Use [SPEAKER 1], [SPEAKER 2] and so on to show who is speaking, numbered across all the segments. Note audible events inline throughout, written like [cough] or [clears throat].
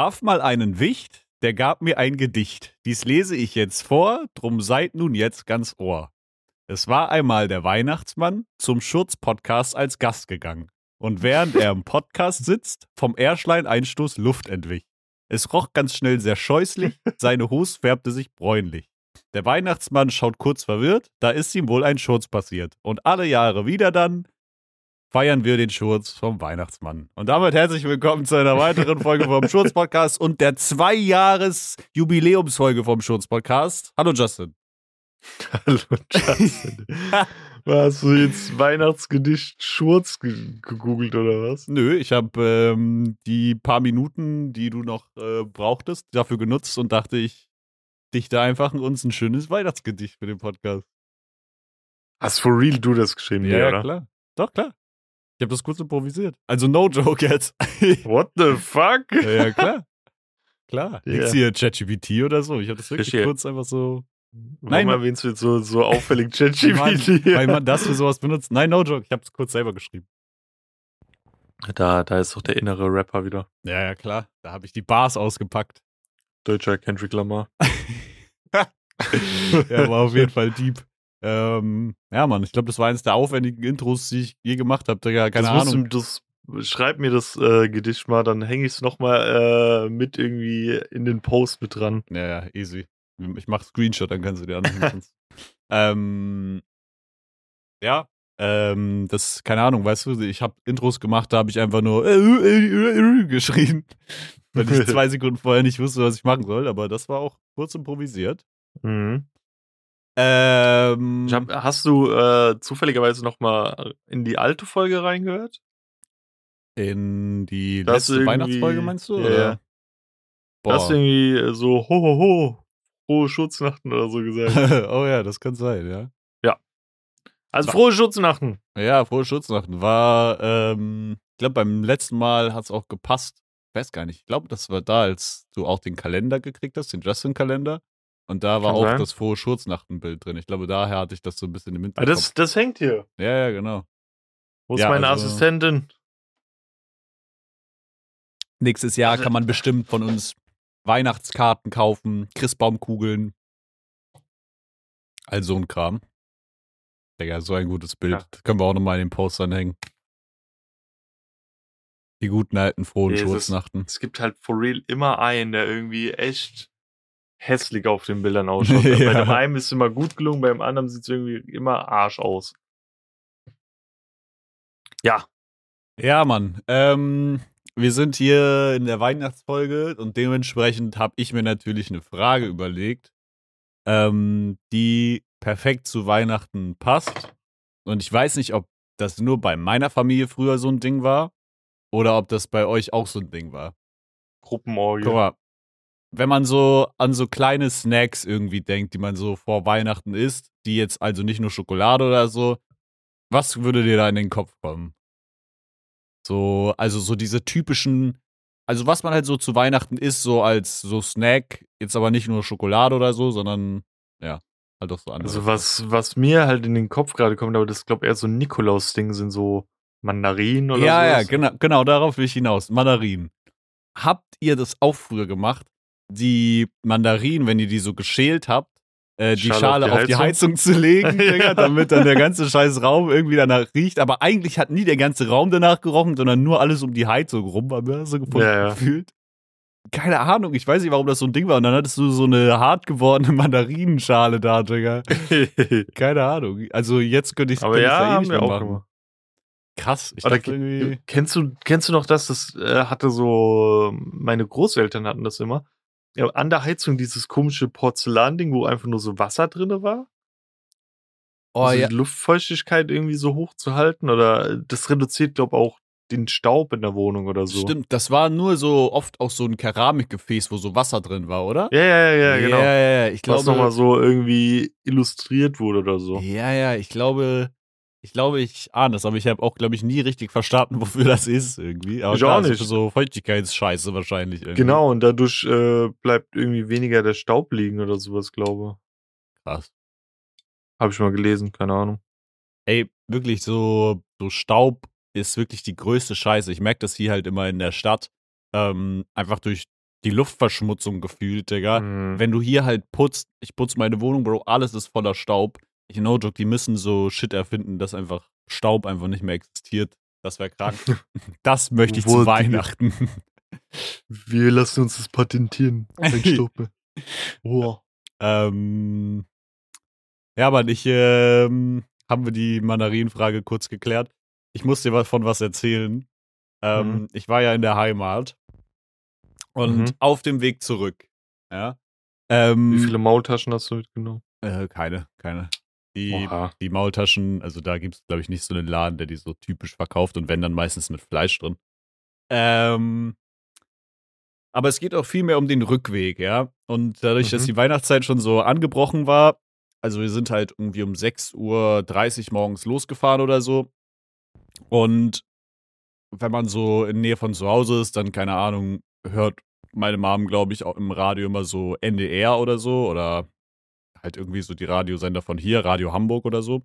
[SPEAKER 1] Traf mal einen Wicht, der gab mir ein Gedicht. Dies lese ich jetzt vor, drum seid nun jetzt ganz Ohr. Es war einmal der Weihnachtsmann zum Schurz-Podcast als Gast gegangen. Und während er im Podcast sitzt, vom Erschlein-Einstoß Luft entwich. Es roch ganz schnell sehr scheußlich, seine Hose färbte sich bräunlich. Der Weihnachtsmann schaut kurz verwirrt, da ist ihm wohl ein Schurz passiert. Und alle Jahre wieder dann feiern wir den Schurz vom Weihnachtsmann. Und damit herzlich willkommen zu einer weiteren Folge vom [laughs] Schurz-Podcast und der Zwei-Jahres-Jubiläumsfolge vom Schurz-Podcast. Hallo Justin.
[SPEAKER 2] Hallo Justin. [laughs] Hast du jetzt Weihnachtsgedicht Schurz gegoogelt oder was?
[SPEAKER 1] Nö, ich habe ähm, die paar Minuten, die du noch äh, brauchtest, dafür genutzt und dachte, ich dichte einfach uns ein schönes Weihnachtsgedicht für den Podcast.
[SPEAKER 2] Hast for real du das geschrieben?
[SPEAKER 1] Ja, ja klar. Doch, klar. Ich habe das kurz improvisiert. Also no joke jetzt. [laughs]
[SPEAKER 2] What the fuck?
[SPEAKER 1] Ja, ja klar. Klar. Yeah. Nix hier ChatGPT oder so. Ich habe das wirklich kurz einfach so.
[SPEAKER 2] Warum Nein, erwähnst du jetzt so, so auffällig [laughs] ChatGPT?
[SPEAKER 1] weil man das für sowas benutzt. Nein, no joke. Ich habe es kurz selber geschrieben.
[SPEAKER 2] Da, da ist doch der innere Rapper wieder.
[SPEAKER 1] Ja, ja, klar. Da habe ich die Bars ausgepackt.
[SPEAKER 2] Deutscher Kendrick Lamar. [laughs]
[SPEAKER 1] er war auf jeden Fall deep. Ähm, ja, Mann, ich glaube, das war eines der aufwendigen Intros, die ich je gemacht habe. Keine das Ahnung.
[SPEAKER 2] Du, das, schreib mir das äh, Gedicht mal, dann hänge ich es nochmal äh, mit irgendwie in den Post mit dran.
[SPEAKER 1] Ja, ja, easy. Ich mache Screenshot, dann kannst du dir anhängen. [laughs] ähm, ja, ähm, das, keine Ahnung, weißt du, ich habe Intros gemacht, da habe ich einfach nur äh, äh, äh, geschrien, weil ich [laughs] zwei Sekunden vorher nicht wusste, was ich machen soll, aber das war auch kurz improvisiert.
[SPEAKER 2] Mhm. Ähm, hab, hast du äh, zufälligerweise noch mal in die alte Folge reingehört?
[SPEAKER 1] In die das letzte Weihnachtsfolge meinst du? Ja.
[SPEAKER 2] Yeah. Hast du irgendwie so ho ho ho frohe Schutznachten oder so gesagt? [laughs]
[SPEAKER 1] oh ja, das kann sein, ja.
[SPEAKER 2] Ja. Also frohe Schutznachten.
[SPEAKER 1] Ja, frohe Schutznachten. War, ähm, ich glaube, beim letzten Mal hat es auch gepasst. Ich weiß gar nicht. Ich glaube, das war da, als du auch den Kalender gekriegt hast, den Justin-Kalender. Und da war Kann auch sein. das frohe Schurznachtenbild drin. Ich glaube, daher hatte ich das so ein bisschen im
[SPEAKER 2] Hinterkopf. Ah, das, das hängt hier.
[SPEAKER 1] Ja, ja, genau.
[SPEAKER 2] Wo ist ja, meine also, Assistentin?
[SPEAKER 1] Nächstes Jahr also kann man bestimmt von uns Weihnachtskarten kaufen, Christbaumkugeln. All so ein Kram. Digga, so ein gutes Bild. Ja. können wir auch nochmal in den Postern hängen. Die guten alten frohen nee, Schurznachten.
[SPEAKER 2] Es, es gibt halt for real immer einen, der irgendwie echt hässlich auf den Bildern ausschaut. [laughs] ja. Bei dem einen ist es immer gut gelungen, beim anderen sieht es irgendwie immer Arsch aus. Ja.
[SPEAKER 1] Ja, Mann. Ähm, wir sind hier in der Weihnachtsfolge und dementsprechend habe ich mir natürlich eine Frage überlegt, ähm, die perfekt zu Weihnachten passt. Und ich weiß nicht, ob das nur bei meiner Familie früher so ein Ding war oder ob das bei euch auch so ein Ding war.
[SPEAKER 2] Gruppenorgie.
[SPEAKER 1] Guck mal, wenn man so an so kleine Snacks irgendwie denkt, die man so vor Weihnachten isst, die jetzt also nicht nur Schokolade oder so, was würde dir da in den Kopf kommen? So, also so diese typischen, also was man halt so zu Weihnachten isst, so als so Snack, jetzt aber nicht nur Schokolade oder so, sondern ja, halt auch so andere.
[SPEAKER 2] Also was, was mir halt in den Kopf gerade kommt, aber das glaube eher so ein Nikolaus-Ding sind so Mandarinen oder so.
[SPEAKER 1] Ja, sowas. ja, genau, genau, darauf will ich hinaus. Mandarinen. Habt ihr das auch früher gemacht? Die Mandarinen, wenn ihr die so geschält habt, äh, die Schale, Schale auf, die, auf die, Heizung zu legen, [laughs] Digga, damit dann der ganze scheiß Raum irgendwie danach riecht. Aber eigentlich hat nie der ganze Raum danach gerochen, sondern nur alles um die Heizung rum, war mir so gefunden, ja, ja. gefühlt. Keine Ahnung, ich weiß nicht, warum das so ein Ding war. Und dann hattest du so eine hart gewordene [laughs] Mandarinenschale da, Digga. [laughs] Keine Ahnung. Also jetzt könnte ich es
[SPEAKER 2] ja, eh nicht mehr machen.
[SPEAKER 1] Krass.
[SPEAKER 2] Ich dachte irgendwie... Kennst du, kennst du noch das? Das äh, hatte so, meine Großeltern hatten das immer ja, an der Heizung dieses komische Porzellanding, wo einfach nur so Wasser drin war. Oh, also ja. die Luftfeuchtigkeit irgendwie so hoch zu halten oder das reduziert, glaube ich, auch den Staub in der Wohnung oder so.
[SPEAKER 1] Stimmt, das war nur so oft auch so ein Keramikgefäß, wo so Wasser drin war, oder?
[SPEAKER 2] Ja, ja, ja, genau.
[SPEAKER 1] Ja, ja, ja. Ich glaube,
[SPEAKER 2] Was nochmal so irgendwie illustriert wurde oder so.
[SPEAKER 1] Ja, ja, ich glaube, ich glaube, ich ahne das, aber ich habe auch, glaube ich, nie richtig verstanden, [laughs] wofür das ist irgendwie. Aber
[SPEAKER 2] ich klar, auch nicht.
[SPEAKER 1] so Feuchtigkeitsscheiße wahrscheinlich.
[SPEAKER 2] Irgendwie. Genau, und dadurch äh, bleibt irgendwie weniger der Staub liegen oder sowas, glaube ich.
[SPEAKER 1] Krass.
[SPEAKER 2] Habe ich mal gelesen, keine Ahnung.
[SPEAKER 1] Ey, wirklich, so, so Staub ist wirklich die größte Scheiße. Ich merke das hier halt immer in der Stadt. ähm, einfach durch die Luftverschmutzung gefühlt, Digga.
[SPEAKER 2] Mhm.
[SPEAKER 1] Wenn du hier halt putzt, ich putze meine Wohnung, Bro, alles ist voller Staub. Ich no joke, die müssen so Shit erfinden, dass einfach Staub einfach nicht mehr existiert. Das wäre krank. [laughs] Das möchte ich zu
[SPEAKER 2] Wollte-
[SPEAKER 1] Weihnachten. [laughs]
[SPEAKER 2] Wir lassen uns das patentieren. Ein Stoppe. Boah.
[SPEAKER 1] ähm, ja, aber ich, ähm, haben wir die Mandarinfrage kurz geklärt. Ich muss dir von was erzählen. Ähm,
[SPEAKER 2] Mhm.
[SPEAKER 1] Ich war ja in der Heimat und
[SPEAKER 2] Mhm.
[SPEAKER 1] auf dem Weg zurück. Ja. Ähm,
[SPEAKER 2] Wie viele Maultaschen hast du mitgenommen?
[SPEAKER 1] Äh, keine, keine. Die,
[SPEAKER 2] Oha.
[SPEAKER 1] die Maultaschen, also da gibt es, glaube ich, nicht so einen Laden, der die so typisch verkauft und wenn dann meistens mit Fleisch drin. Ähm, aber es geht auch viel mehr um den Rückweg, ja. Und dadurch, dass
[SPEAKER 2] Mhm.
[SPEAKER 1] die Weihnachtszeit schon so angebrochen war, also wir sind halt irgendwie um 6.30 Uhr morgens losgefahren oder so. Und wenn man so in Nähe von zu Hause ist, dann, keine Ahnung, hört meine Mom, glaube ich, auch im Radio immer so NDR oder so oder halt irgendwie so die Radiosender von hier, Radio Hamburg oder so.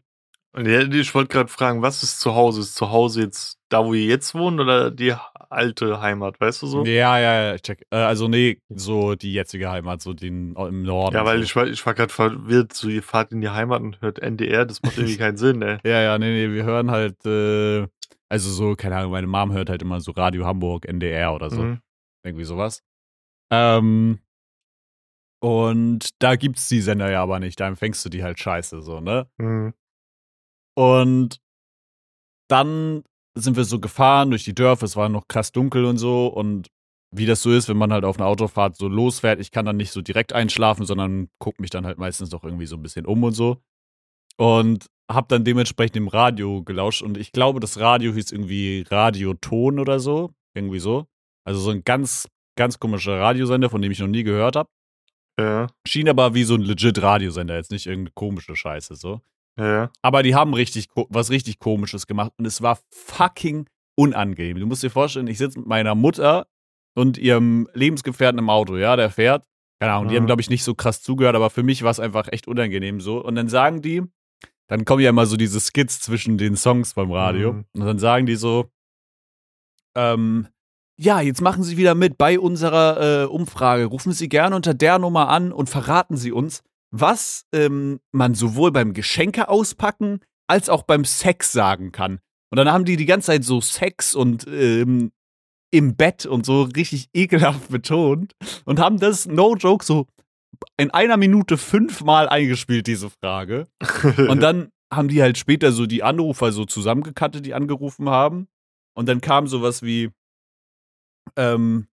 [SPEAKER 2] Und ich wollte gerade fragen, was ist zu Hause? Ist zu Hause jetzt da, wo ihr jetzt wohnt oder die alte Heimat, weißt du so?
[SPEAKER 1] Ja, ja, ja, check. Äh, also nee, so die jetzige Heimat, so den im Norden.
[SPEAKER 2] Ja, weil
[SPEAKER 1] so.
[SPEAKER 2] ich war, ich war gerade verwirrt, so ihr fahrt in die Heimat und hört NDR, das macht irgendwie [laughs] keinen Sinn, ey.
[SPEAKER 1] Ja, ja, nee, nee, wir hören halt, äh, also so, keine Ahnung, meine Mom hört halt immer so Radio Hamburg, NDR oder so.
[SPEAKER 2] Mhm.
[SPEAKER 1] Irgendwie sowas. Ähm, und da gibt's die Sender ja aber nicht, da empfängst du die halt scheiße, so, ne?
[SPEAKER 2] Mhm.
[SPEAKER 1] Und dann sind wir so gefahren durch die Dörfer, es war noch krass dunkel und so. Und wie das so ist, wenn man halt auf einer Autofahrt so losfährt, ich kann dann nicht so direkt einschlafen, sondern guck mich dann halt meistens doch irgendwie so ein bisschen um und so. Und hab dann dementsprechend im Radio gelauscht und ich glaube, das Radio hieß irgendwie Radioton oder so. Irgendwie so. Also so ein ganz, ganz komischer Radiosender, von dem ich noch nie gehört habe.
[SPEAKER 2] Ja,
[SPEAKER 1] Schien aber wie so ein legit Radiosender, jetzt nicht irgendeine komische Scheiße so.
[SPEAKER 2] ja.
[SPEAKER 1] Aber die haben richtig was richtig komisches gemacht und es war fucking unangenehm. Du musst dir vorstellen, ich sitze mit meiner Mutter und ihrem Lebensgefährten im Auto, ja, der fährt. Keine Ahnung, die
[SPEAKER 2] Mhm.
[SPEAKER 1] haben, glaube ich, nicht so krass zugehört, aber für mich war es einfach echt unangenehm so. Und dann sagen die, dann kommen ja immer so diese Skits zwischen den Songs beim Radio.
[SPEAKER 2] Mhm.
[SPEAKER 1] Und dann sagen die so, ähm, ja, jetzt machen Sie wieder mit bei unserer äh, Umfrage. Rufen Sie gerne unter der Nummer an und verraten Sie uns, was ähm, man sowohl beim Geschenke auspacken als auch beim Sex sagen kann. Und dann haben die die ganze Zeit so Sex und ähm, im Bett und so richtig ekelhaft betont und haben das, no joke, so in einer Minute fünfmal eingespielt, diese Frage. [laughs] Und dann haben die halt später so die Anrufer so zusammengekattet, die angerufen haben. Und dann kam sowas wie, ähm,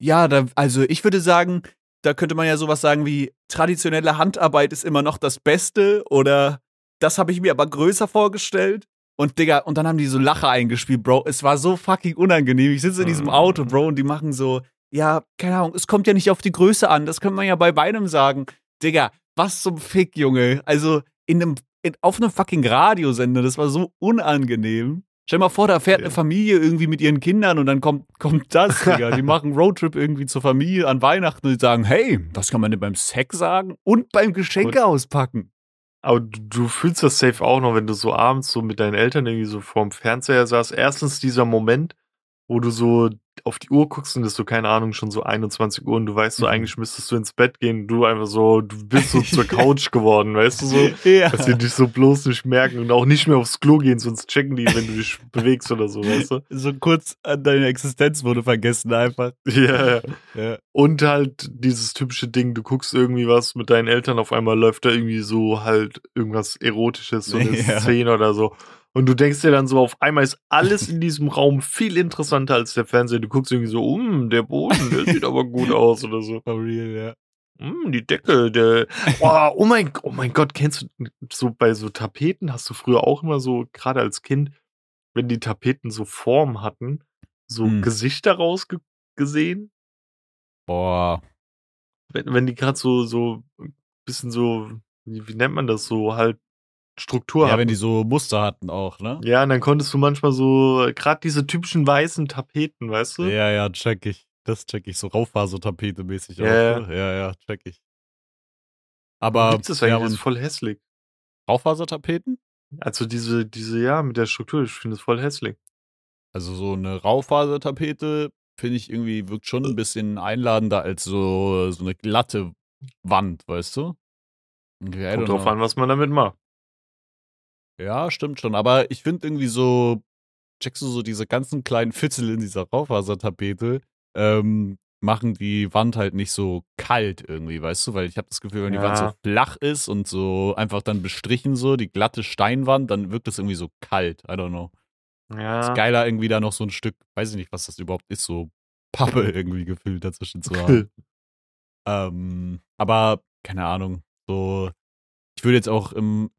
[SPEAKER 1] ja, da, also ich würde sagen, da könnte man ja sowas sagen wie, traditionelle Handarbeit ist immer noch das Beste oder das habe ich mir aber größer vorgestellt. Und Digga, und dann haben die so Lacher eingespielt, Bro. Es war so fucking unangenehm. Ich sitze in diesem Auto, Bro, und die machen so, ja, keine Ahnung, es kommt ja nicht auf die Größe an. Das kann man ja bei beidem sagen. Digga, was zum Fick, Junge. Also in einem, in, auf einem fucking Radiosender, das war so unangenehm. Stell mal vor, da fährt
[SPEAKER 2] Ja.
[SPEAKER 1] eine Familie irgendwie mit ihren Kindern und dann kommt, kommt das, [laughs] Digga. Die machen Roadtrip irgendwie zur Familie an Weihnachten und sagen, hey, was kann man denn beim Sex sagen und beim Geschenke auspacken?
[SPEAKER 2] Aber du, du fühlst das safe auch noch, wenn du so abends so mit deinen Eltern irgendwie so vorm Fernseher saßt. Erstens dieser Moment, wo du so auf die Uhr guckst und es ist so, keine Ahnung, schon so 21 Uhr und du weißt so,
[SPEAKER 1] Mhm.
[SPEAKER 2] eigentlich müsstest du ins Bett gehen. Du einfach so, du bist so zur [laughs] Couch geworden, weißt du so?
[SPEAKER 1] Ja.
[SPEAKER 2] Dass sie dich so bloß nicht merken und auch nicht mehr aufs Klo gehen, sonst checken die, wenn du dich [laughs] bewegst oder so, weißt du?
[SPEAKER 1] So kurz an deine Existenz wurde vergessen einfach. [laughs]
[SPEAKER 2] Ja, ja.
[SPEAKER 1] Ja.
[SPEAKER 2] Und halt dieses typische Ding, du guckst irgendwie was mit deinen Eltern, auf einmal läuft da irgendwie so halt irgendwas Erotisches, so eine
[SPEAKER 1] Ja.
[SPEAKER 2] Szene oder so. Und du denkst dir dann so, auf einmal ist alles in diesem Raum viel interessanter als der Fernseher. Du guckst irgendwie so, um, der Boden, der sieht aber gut aus oder so.
[SPEAKER 1] For real, ja.
[SPEAKER 2] Mm, die Decke, der. [laughs] Oh, oh, mein, oh mein Gott, kennst du so bei so Tapeten hast du früher auch immer so, gerade als Kind, wenn die Tapeten so Form hatten, so
[SPEAKER 1] Hm.
[SPEAKER 2] Gesichter rausgesehen?
[SPEAKER 1] Boah.
[SPEAKER 2] wenn, wenn die gerade so, so ein bisschen so, wie, wie nennt man das, so halt Struktur
[SPEAKER 1] Ja,
[SPEAKER 2] haben.
[SPEAKER 1] wenn die so Muster hatten auch, ne?
[SPEAKER 2] ja, und dann konntest du manchmal so, gerade diese typischen weißen Tapeten, weißt du?
[SPEAKER 1] Ja, ja, check ich. Das check ich. So Raufasertapete mäßig
[SPEAKER 2] Ja,
[SPEAKER 1] auch.
[SPEAKER 2] ja.
[SPEAKER 1] Ne? Ja, ja, check ich. Aber
[SPEAKER 2] gibt's das eigentlich?
[SPEAKER 1] ja,
[SPEAKER 2] das ist voll hässlich.
[SPEAKER 1] Raufasertapeten?
[SPEAKER 2] Also diese, diese, ja, mit der Struktur, ich finde es voll hässlich.
[SPEAKER 1] Also so eine Raufasertapete finde ich irgendwie, wirkt schon ein bisschen einladender als so, so eine glatte Wand, weißt du?
[SPEAKER 2] Okay, Kommt drauf an, was man damit macht.
[SPEAKER 1] Ja, stimmt schon. Aber ich finde irgendwie so, checkst du so diese ganzen kleinen Fitzel in dieser Raufasertapete, ähm, machen die Wand halt nicht so kalt irgendwie, weißt du? Weil ich habe das Gefühl, wenn ja. die Wand so flach ist und so einfach dann bestrichen so, die glatte Steinwand, dann wirkt das irgendwie so kalt. I don't know. Ja. Ist geiler irgendwie da noch so ein Stück, weiß ich nicht, was das überhaupt ist, so Pappe [laughs] irgendwie gefühlt dazwischen zu haben. ähm, aber keine Ahnung, so ich würde jetzt auch im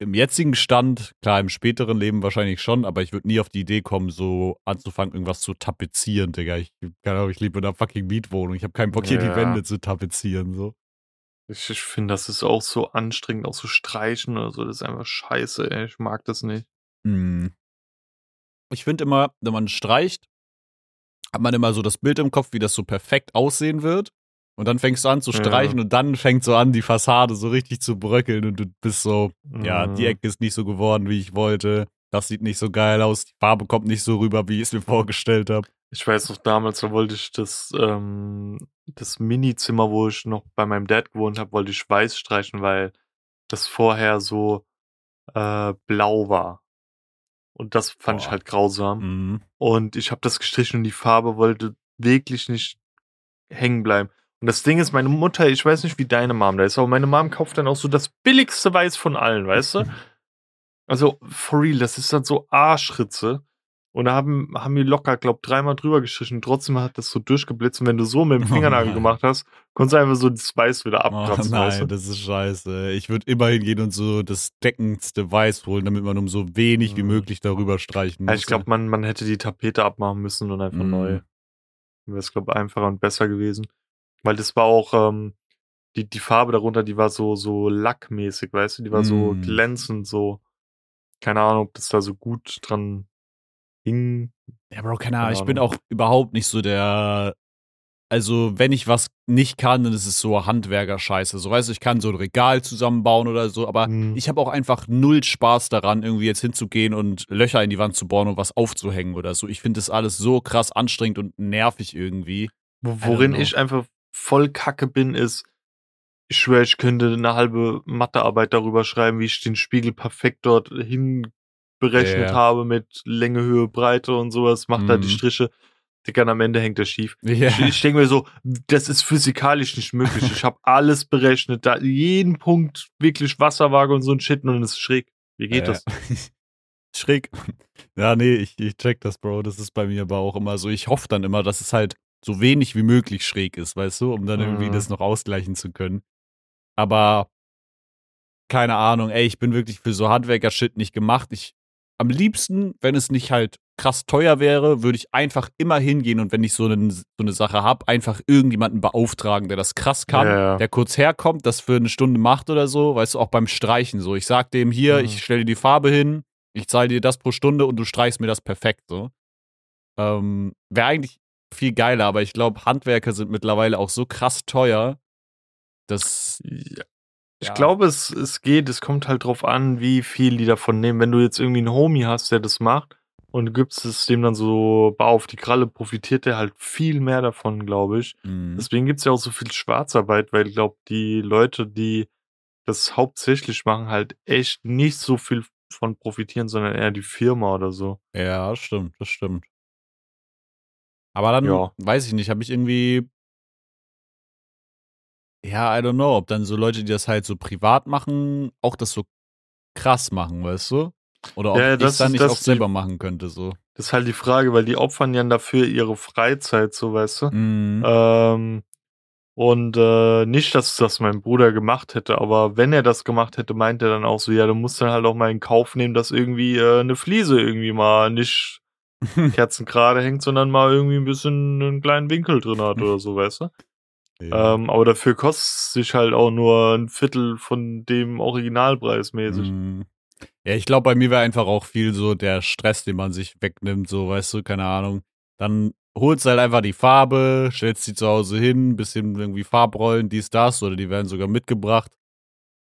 [SPEAKER 1] im jetzigen Stand, klar, im späteren Leben wahrscheinlich schon, aber ich würde nie auf die Idee kommen, so anzufangen, irgendwas zu tapezieren, Digga. Ich, keine Ahnung, ich lebe in einer fucking Mietwohnung. Ich habe keinen Bock, hier ja. die Wände zu tapezieren, so.
[SPEAKER 2] Ich, ich finde, das ist auch so anstrengend, auch so streichen oder so. Das ist einfach scheiße, ey. Ich mag das nicht.
[SPEAKER 1] Hm. Ich finde immer, wenn man streicht, hat man immer so das Bild im Kopf, wie das so perfekt aussehen wird. Und dann fängst du an zu streichen ja. und dann fängt so an, die Fassade so richtig zu bröckeln und du bist so, mhm. ja, die Ecke ist nicht so geworden, wie ich wollte. Das sieht nicht so geil aus. Die Farbe kommt nicht so rüber, wie ich es mir vorgestellt habe.
[SPEAKER 2] Ich weiß noch, damals da wollte ich das, ähm, das Mini-Zimmer, wo ich noch bei meinem Dad gewohnt habe, wollte ich weiß streichen, weil das vorher so äh, blau war. Und das fand Boah. ich halt grausam. Mhm. Und ich habe das gestrichen und die Farbe wollte wirklich nicht hängen bleiben. Und das Ding ist, meine Mutter, ich weiß nicht, wie deine Mom da ist, aber meine Mom kauft dann auch so das billigste Weiß von allen, weißt du? [laughs] Also, for real, das ist dann so Arschritze. Und da haben, haben wir locker, glaub, dreimal drüber gestrichen. Trotzdem hat das so durchgeblitzt. Und wenn du so mit dem oh Fingernagel oh gemacht hast, konntest du einfach so das Weiß wieder oh abkratzen.
[SPEAKER 1] Oh nein, weißt du? das ist scheiße. Ich würde immer hingehen und so das deckendste Weiß holen, damit man um so wenig wie mhm. möglich darüber streichen muss.
[SPEAKER 2] Ja, ich glaube, man, man hätte die Tapete abmachen müssen und einfach mm. neu. Wäre es, glaube einfacher und besser gewesen. Weil das war auch, ähm, die, die Farbe darunter, die war so, so lackmäßig, weißt du? Die war mm. so glänzend, so. Keine Ahnung, ob das da so gut dran hing.
[SPEAKER 1] Ja, Bro, keine Ahnung. Ich bin auch überhaupt nicht so der. Also, wenn ich was nicht kann, dann ist es so Handwerker-Scheiße. So, weißt du, ich kann so ein Regal zusammenbauen oder so, aber mm. ich habe auch einfach null Spaß daran, irgendwie jetzt hinzugehen und Löcher in die Wand zu bohren und was aufzuhängen oder so. Ich finde das alles so krass anstrengend und nervig irgendwie.
[SPEAKER 2] Worin ich einfach voll kacke bin, ist, ich schwöre, ich könnte eine halbe Mathearbeit darüber schreiben, wie ich den Spiegel perfekt dort hin berechnet yeah. habe mit Länge, Höhe, Breite und sowas, macht mm. da die mhm. Striche. Dicker, am Ende hängt er schief. [laughs] Yeah. Ich, ich denke mir so, das ist physikalisch nicht möglich. Ich habe alles berechnet, da jeden Punkt wirklich Wasserwaage und so ein Shit und es ist schräg. Wie geht ja, das? Ja. [laughs]
[SPEAKER 1] schräg. Ja, nee, ich, ich check das, Bro. Das ist bei mir aber auch immer so. Ich hoffe dann immer, dass es halt so wenig wie möglich schräg ist, weißt du, um dann irgendwie mhm. das noch ausgleichen zu können. Aber keine Ahnung, ey, ich bin wirklich für so Handwerker-Shit nicht gemacht. Ich am liebsten, wenn es nicht halt krass teuer wäre, würde ich einfach immer hingehen und wenn ich so, einen, so eine Sache habe, einfach irgendjemanden beauftragen, der das krass kann, ja. der kurz herkommt, das für eine Stunde macht oder so, weißt du, auch beim Streichen so. Ich sag dem hier, mhm. ich stelle dir die Farbe hin, ich zahle dir das pro Stunde und du streichst mir das perfekt so. Ähm, Wäre eigentlich viel geiler, aber ich glaube, Handwerker sind mittlerweile auch so krass teuer, dass.
[SPEAKER 2] Ja. Ich ja. glaube, es, es geht, es kommt halt drauf an, wie viel die davon nehmen. Wenn du jetzt irgendwie einen Homie hast, der das macht und du gibst es dem dann so auf die Kralle, profitiert der halt viel mehr davon, glaube ich. Mhm. Deswegen gibt es ja auch so viel Schwarzarbeit, weil ich glaube, die Leute, die das hauptsächlich machen, halt echt nicht so viel von profitieren, sondern eher die Firma oder so.
[SPEAKER 1] Ja, stimmt, das stimmt. Aber dann ja. weiß ich nicht, habe ich irgendwie. Ja, I don't know, ob dann so Leute, die das halt so privat machen, auch das so krass machen, weißt du? Oder ob ja, ich es dann nicht auch selber die, machen könnte, so.
[SPEAKER 2] Das ist halt die Frage, weil die opfern ja dafür ihre Freizeit, so weißt du. Mhm. Ähm, und äh, nicht, dass das mein Bruder gemacht hätte, aber wenn er das gemacht hätte, meint er dann auch so, ja, du musst dann halt auch mal in Kauf nehmen, dass irgendwie äh, eine Fliese irgendwie mal nicht [laughs] Kerzen gerade hängt, sondern mal irgendwie ein bisschen einen kleinen Winkel drin hat oder so, weißt du? [laughs] Ja. Ähm, aber dafür kostet es sich halt auch nur ein Viertel von dem Originalpreis mäßig. Mhm.
[SPEAKER 1] Ja, ich glaube, bei mir wäre einfach auch viel so der Stress, den man sich wegnimmt, so, weißt du, keine Ahnung. Dann holst halt einfach die Farbe, stellst sie zu Hause hin, bisschen irgendwie Farbrollen, dies, das, oder die werden sogar mitgebracht.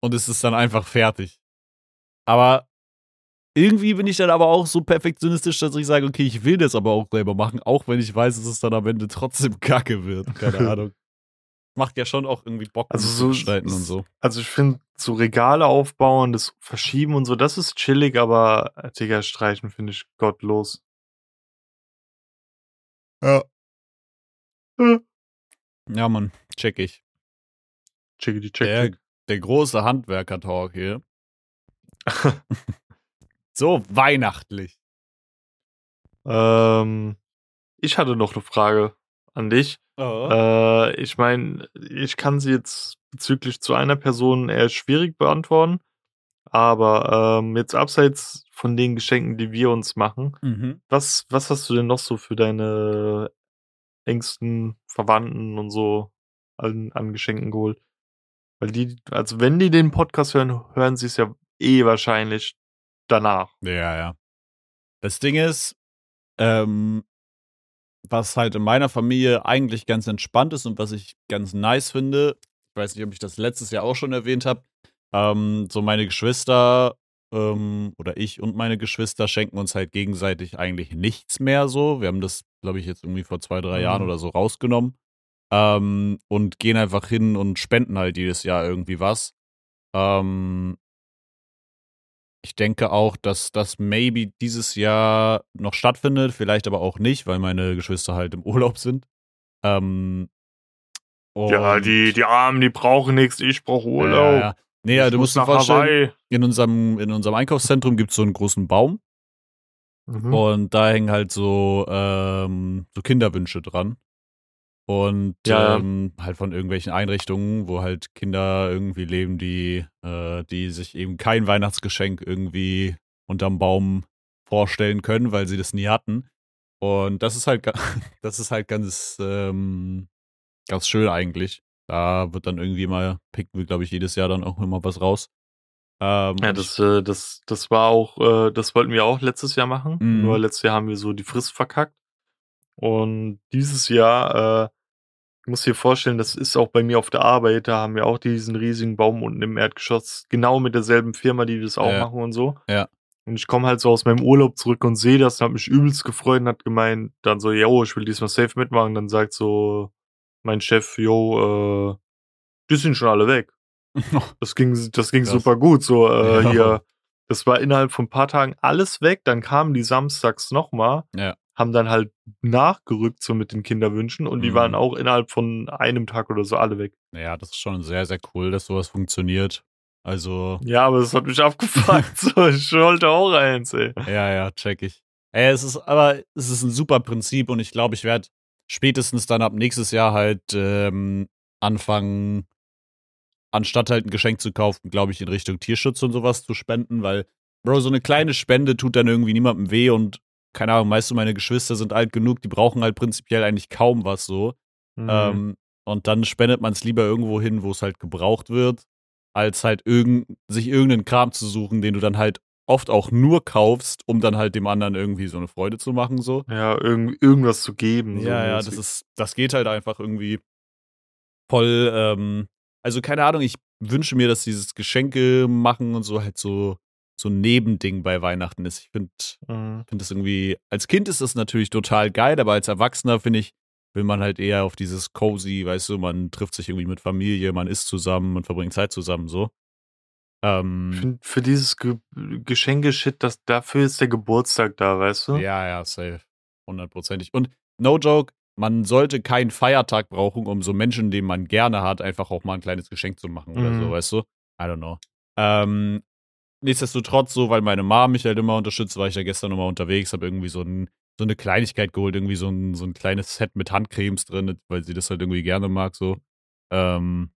[SPEAKER 1] Und es ist dann einfach fertig. Aber irgendwie bin ich dann aber auch so perfektionistisch, dass ich sage, okay, ich will das aber auch selber machen, auch wenn ich weiß, dass es dann am Ende trotzdem [laughs] kacke wird. Keine [laughs] Ahnung. Macht ja schon auch irgendwie Bock,
[SPEAKER 2] Also so-
[SPEAKER 1] zu gestalten und so.
[SPEAKER 2] Also ich finde, so Regale aufbauen, das Verschieben und so, das ist chillig, aber Digga, streichen finde ich gottlos.
[SPEAKER 1] Ja. Ja, Mann, check ich.
[SPEAKER 2] Check.
[SPEAKER 1] Der,
[SPEAKER 2] check.
[SPEAKER 1] der große Handwerker-Talk hier. [laughs] So weihnachtlich.
[SPEAKER 2] ähm, ich hatte noch eine Frage an dich. Äh, ich meine, ich kann sie jetzt bezüglich zu einer Person eher schwierig beantworten, aber ähm, jetzt abseits von den Geschenken, die wir uns machen,
[SPEAKER 1] Mhm.
[SPEAKER 2] was, was hast du denn noch so für deine engsten Verwandten und so an, an Geschenken geholt? Weil die, also wenn die den Podcast hören, hören sie es ja eh wahrscheinlich danach.
[SPEAKER 1] Ja, ja. Das Ding ist, ähm, was halt in meiner Familie eigentlich ganz entspannt ist und was ich ganz nice finde, ich weiß nicht, ob ich das letztes Jahr auch schon erwähnt habe, ähm, so meine Geschwister ähm, oder ich und meine Geschwister schenken uns halt gegenseitig eigentlich nichts mehr so. Wir haben das, glaube ich, jetzt irgendwie vor zwei, drei
[SPEAKER 2] Mhm.
[SPEAKER 1] Jahren oder so rausgenommen ähm, und gehen einfach hin und spenden halt jedes Jahr irgendwie was. Ähm, ich denke auch, dass das maybe dieses Jahr noch stattfindet, vielleicht aber auch nicht, weil meine Geschwister halt im [laughs] Urlaub sind. Ähm,
[SPEAKER 2] Ja, die, die Armen, die brauchen nichts, ich brauche Urlaub.
[SPEAKER 1] Ja, ja. Nee, ja, du
[SPEAKER 2] muss
[SPEAKER 1] musst dir
[SPEAKER 2] nach
[SPEAKER 1] vorstellen,
[SPEAKER 2] Hawaii.
[SPEAKER 1] in unserem, in unserem Einkaufszentrum gibt es so einen großen Baum
[SPEAKER 2] Mhm.
[SPEAKER 1] und da hängen halt so, ähm, so Kinderwünsche dran. Und
[SPEAKER 2] Ja,
[SPEAKER 1] ähm, halt von irgendwelchen Einrichtungen, wo halt Kinder irgendwie leben, die, äh, die sich eben kein Weihnachtsgeschenk irgendwie unterm Baum vorstellen können, weil sie das nie hatten. Und das ist halt, [laughs] das ist halt ganz, ähm, ganz schön eigentlich. Da wird dann irgendwie mal, picken wir, glaube ich, jedes Jahr dann auch immer was raus. Ähm,
[SPEAKER 2] Ja, das, äh, das, das war auch, äh, das wollten wir auch letztes Jahr machen.
[SPEAKER 1] Mhm.
[SPEAKER 2] Nur letztes Jahr haben wir so die Frist verkackt. Und dieses Jahr, äh, muss dir vorstellen, das ist auch bei mir auf der Arbeit, da haben wir auch diesen riesigen Baum unten im Erdgeschoss, genau mit derselben Firma, die das auch
[SPEAKER 1] Ja.
[SPEAKER 2] machen und so.
[SPEAKER 1] Ja.
[SPEAKER 2] Und ich komme halt so aus meinem Urlaub zurück und sehe das und hab mich übelst gefreut und hat gemeint, dann so, yo, ich will diesmal safe mitmachen. Dann sagt so mein Chef, yo, äh, die sind schon alle weg. [laughs] Das ging, das ging super gut. So, äh,
[SPEAKER 1] Ja.
[SPEAKER 2] hier, das war innerhalb von ein paar Tagen alles weg. Dann kamen die samstags nochmal,
[SPEAKER 1] Ja.
[SPEAKER 2] Haben dann halt nachgerückt so mit den Kinderwünschen und die
[SPEAKER 1] Mhm.
[SPEAKER 2] waren auch innerhalb von einem Tag oder so alle weg.
[SPEAKER 1] ja, das ist schon sehr, sehr cool, dass sowas funktioniert. Also,
[SPEAKER 2] Ja, aber das hat mich abgefuckt. [laughs] so, ich wollte auch eins, ey.
[SPEAKER 1] ja, ja, check ich. Ey, es ist, aber es ist ein super Prinzip und ich glaube, ich werde spätestens dann ab nächstes Jahr halt ähm, anfangen, anstatt halt ein Geschenk zu kaufen, glaube ich, in Richtung Tierschutz und sowas zu spenden, weil, Bro, so eine kleine Spende tut dann irgendwie niemandem weh und keine Ahnung, meist meine Geschwister sind alt genug, die brauchen halt prinzipiell eigentlich kaum was so.
[SPEAKER 2] Mhm.
[SPEAKER 1] Ähm, und dann spendet man es lieber irgendwo hin, wo es halt gebraucht wird, als halt irgend, sich irgendeinen Kram zu suchen, den du dann halt oft auch nur kaufst, um dann halt dem anderen irgendwie so eine Freude zu machen, so.
[SPEAKER 2] ja, irgend, irgendwas zu geben. so
[SPEAKER 1] Ja, ja, das ist, das geht halt einfach irgendwie voll, ähm, also keine Ahnung, ich wünsche mir, dass dieses Geschenke machen und so halt so, so ein Nebending bei Weihnachten ist. Ich finde,
[SPEAKER 2] Mhm.
[SPEAKER 1] finde das irgendwie, als Kind ist das natürlich total geil, aber als Erwachsener finde ich, will man halt eher auf dieses cozy, weißt du, man trifft sich irgendwie mit Familie, man isst zusammen und verbringt Zeit zusammen, so.
[SPEAKER 2] Ich
[SPEAKER 1] Ähm,
[SPEAKER 2] find, für dieses Ge Geschenke-Shit, das, dafür ist der Geburtstag da, weißt du?
[SPEAKER 1] ja, ja, safe. Hundertprozentig. Und no joke, man sollte keinen Feiertag brauchen, um so Menschen, den man gerne hat, einfach auch mal ein kleines Geschenk zu machen oder so,
[SPEAKER 2] Mhm.
[SPEAKER 1] weißt du? I don't know. Ähm, nichtsdestotrotz, so, weil meine Mom mich halt immer unterstützt, war ich ja gestern nochmal unterwegs, habe irgendwie so, ein, so eine Kleinigkeit geholt, irgendwie so ein, so ein kleines Set mit Handcremes drin, weil sie das halt irgendwie gerne mag, so. Ähm,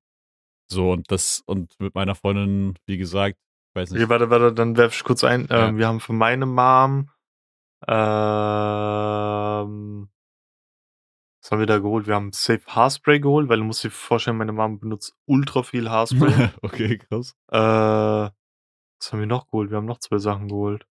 [SPEAKER 1] so, und das, und mit meiner Freundin, wie gesagt, ich weiß nicht.
[SPEAKER 2] Okay, warte, warte, dann werf ich kurz ein.
[SPEAKER 1] Ja.
[SPEAKER 2] Ähm, wir haben für meine Mom, ähm, was haben wir da geholt? Wir haben Safe Haarspray geholt, weil du musst dir vorstellen, meine Mom benutzt ultra viel Haarspray. [laughs]
[SPEAKER 1] okay, krass.
[SPEAKER 2] äh, was haben wir noch geholt? Wir haben noch zwei Sachen geholt.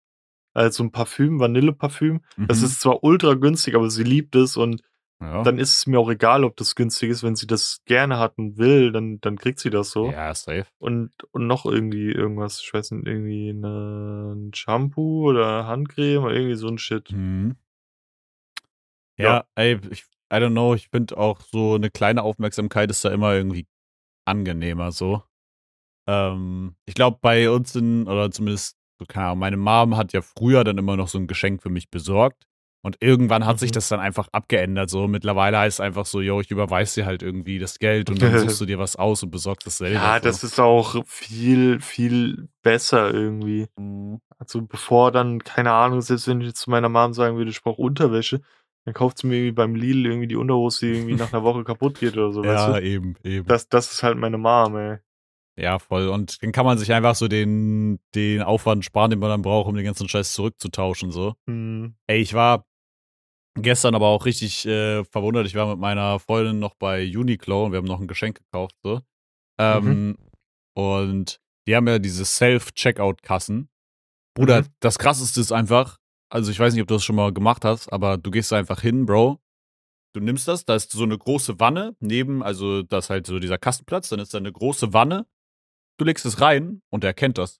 [SPEAKER 2] Also ein Parfüm, Vanilleparfüm. Das
[SPEAKER 1] Mhm.
[SPEAKER 2] ist zwar ultra günstig, aber sie liebt es und
[SPEAKER 1] Ja.
[SPEAKER 2] dann ist es mir auch egal, ob das günstig ist. Wenn sie das gerne hat und will, dann, dann kriegt sie das so.
[SPEAKER 1] ja, safe.
[SPEAKER 2] Und, und noch irgendwie irgendwas, ich weiß nicht, irgendwie eine, ein Shampoo oder Handcreme oder irgendwie so ein Shit.
[SPEAKER 1] Mhm.
[SPEAKER 2] Ja.
[SPEAKER 1] Ja, ey, ich, I don't know, ich finde auch so eine kleine Aufmerksamkeit ist da immer irgendwie angenehmer so. Ähm, ich glaube, bei uns in, oder zumindest, so keine Ahnung, meine Mom hat ja früher dann immer noch so ein Geschenk für mich besorgt. Und irgendwann hat sich
[SPEAKER 2] Mhm.
[SPEAKER 1] das dann einfach abgeändert. So, mittlerweile heißt es einfach so, yo, ich überweise dir halt irgendwie das Geld und dann suchst [laughs] du dir was aus und besorgst das selber.
[SPEAKER 2] Ja, das ist auch viel, viel besser irgendwie.
[SPEAKER 1] Mhm.
[SPEAKER 2] Also bevor dann, keine Ahnung, selbst wenn ich jetzt zu meiner Mom sagen würde, ich brauche Unterwäsche, dann kauft sie mir irgendwie beim Lidl irgendwie die Unterhose, die irgendwie nach einer [laughs] Woche kaputt geht oder so,
[SPEAKER 1] Ja,
[SPEAKER 2] weißt du?
[SPEAKER 1] eben, eben.
[SPEAKER 2] Das, das ist halt meine Mom, ey.
[SPEAKER 1] Ja, voll. Und dann kann man sich einfach so den, den Aufwand sparen, den man dann braucht, um den ganzen Scheiß zurückzutauschen. So.
[SPEAKER 2] Hm.
[SPEAKER 1] Ey, ich war gestern aber auch richtig äh, verwundert. Ich war mit meiner Freundin noch bei Uniqlo und wir haben noch ein Geschenk gekauft. So. Ähm, Und die haben ja diese Self-Checkout-Kassen. Bruder,
[SPEAKER 2] Mhm.
[SPEAKER 1] das krasseste ist einfach, also ich weiß nicht, ob du das schon mal gemacht hast, aber du gehst einfach hin, Bro. Du nimmst das, da ist so eine große Wanne neben, also das ist halt so dieser Kastenplatz, dann ist da eine große Wanne. Du legst es rein und er erkennt das.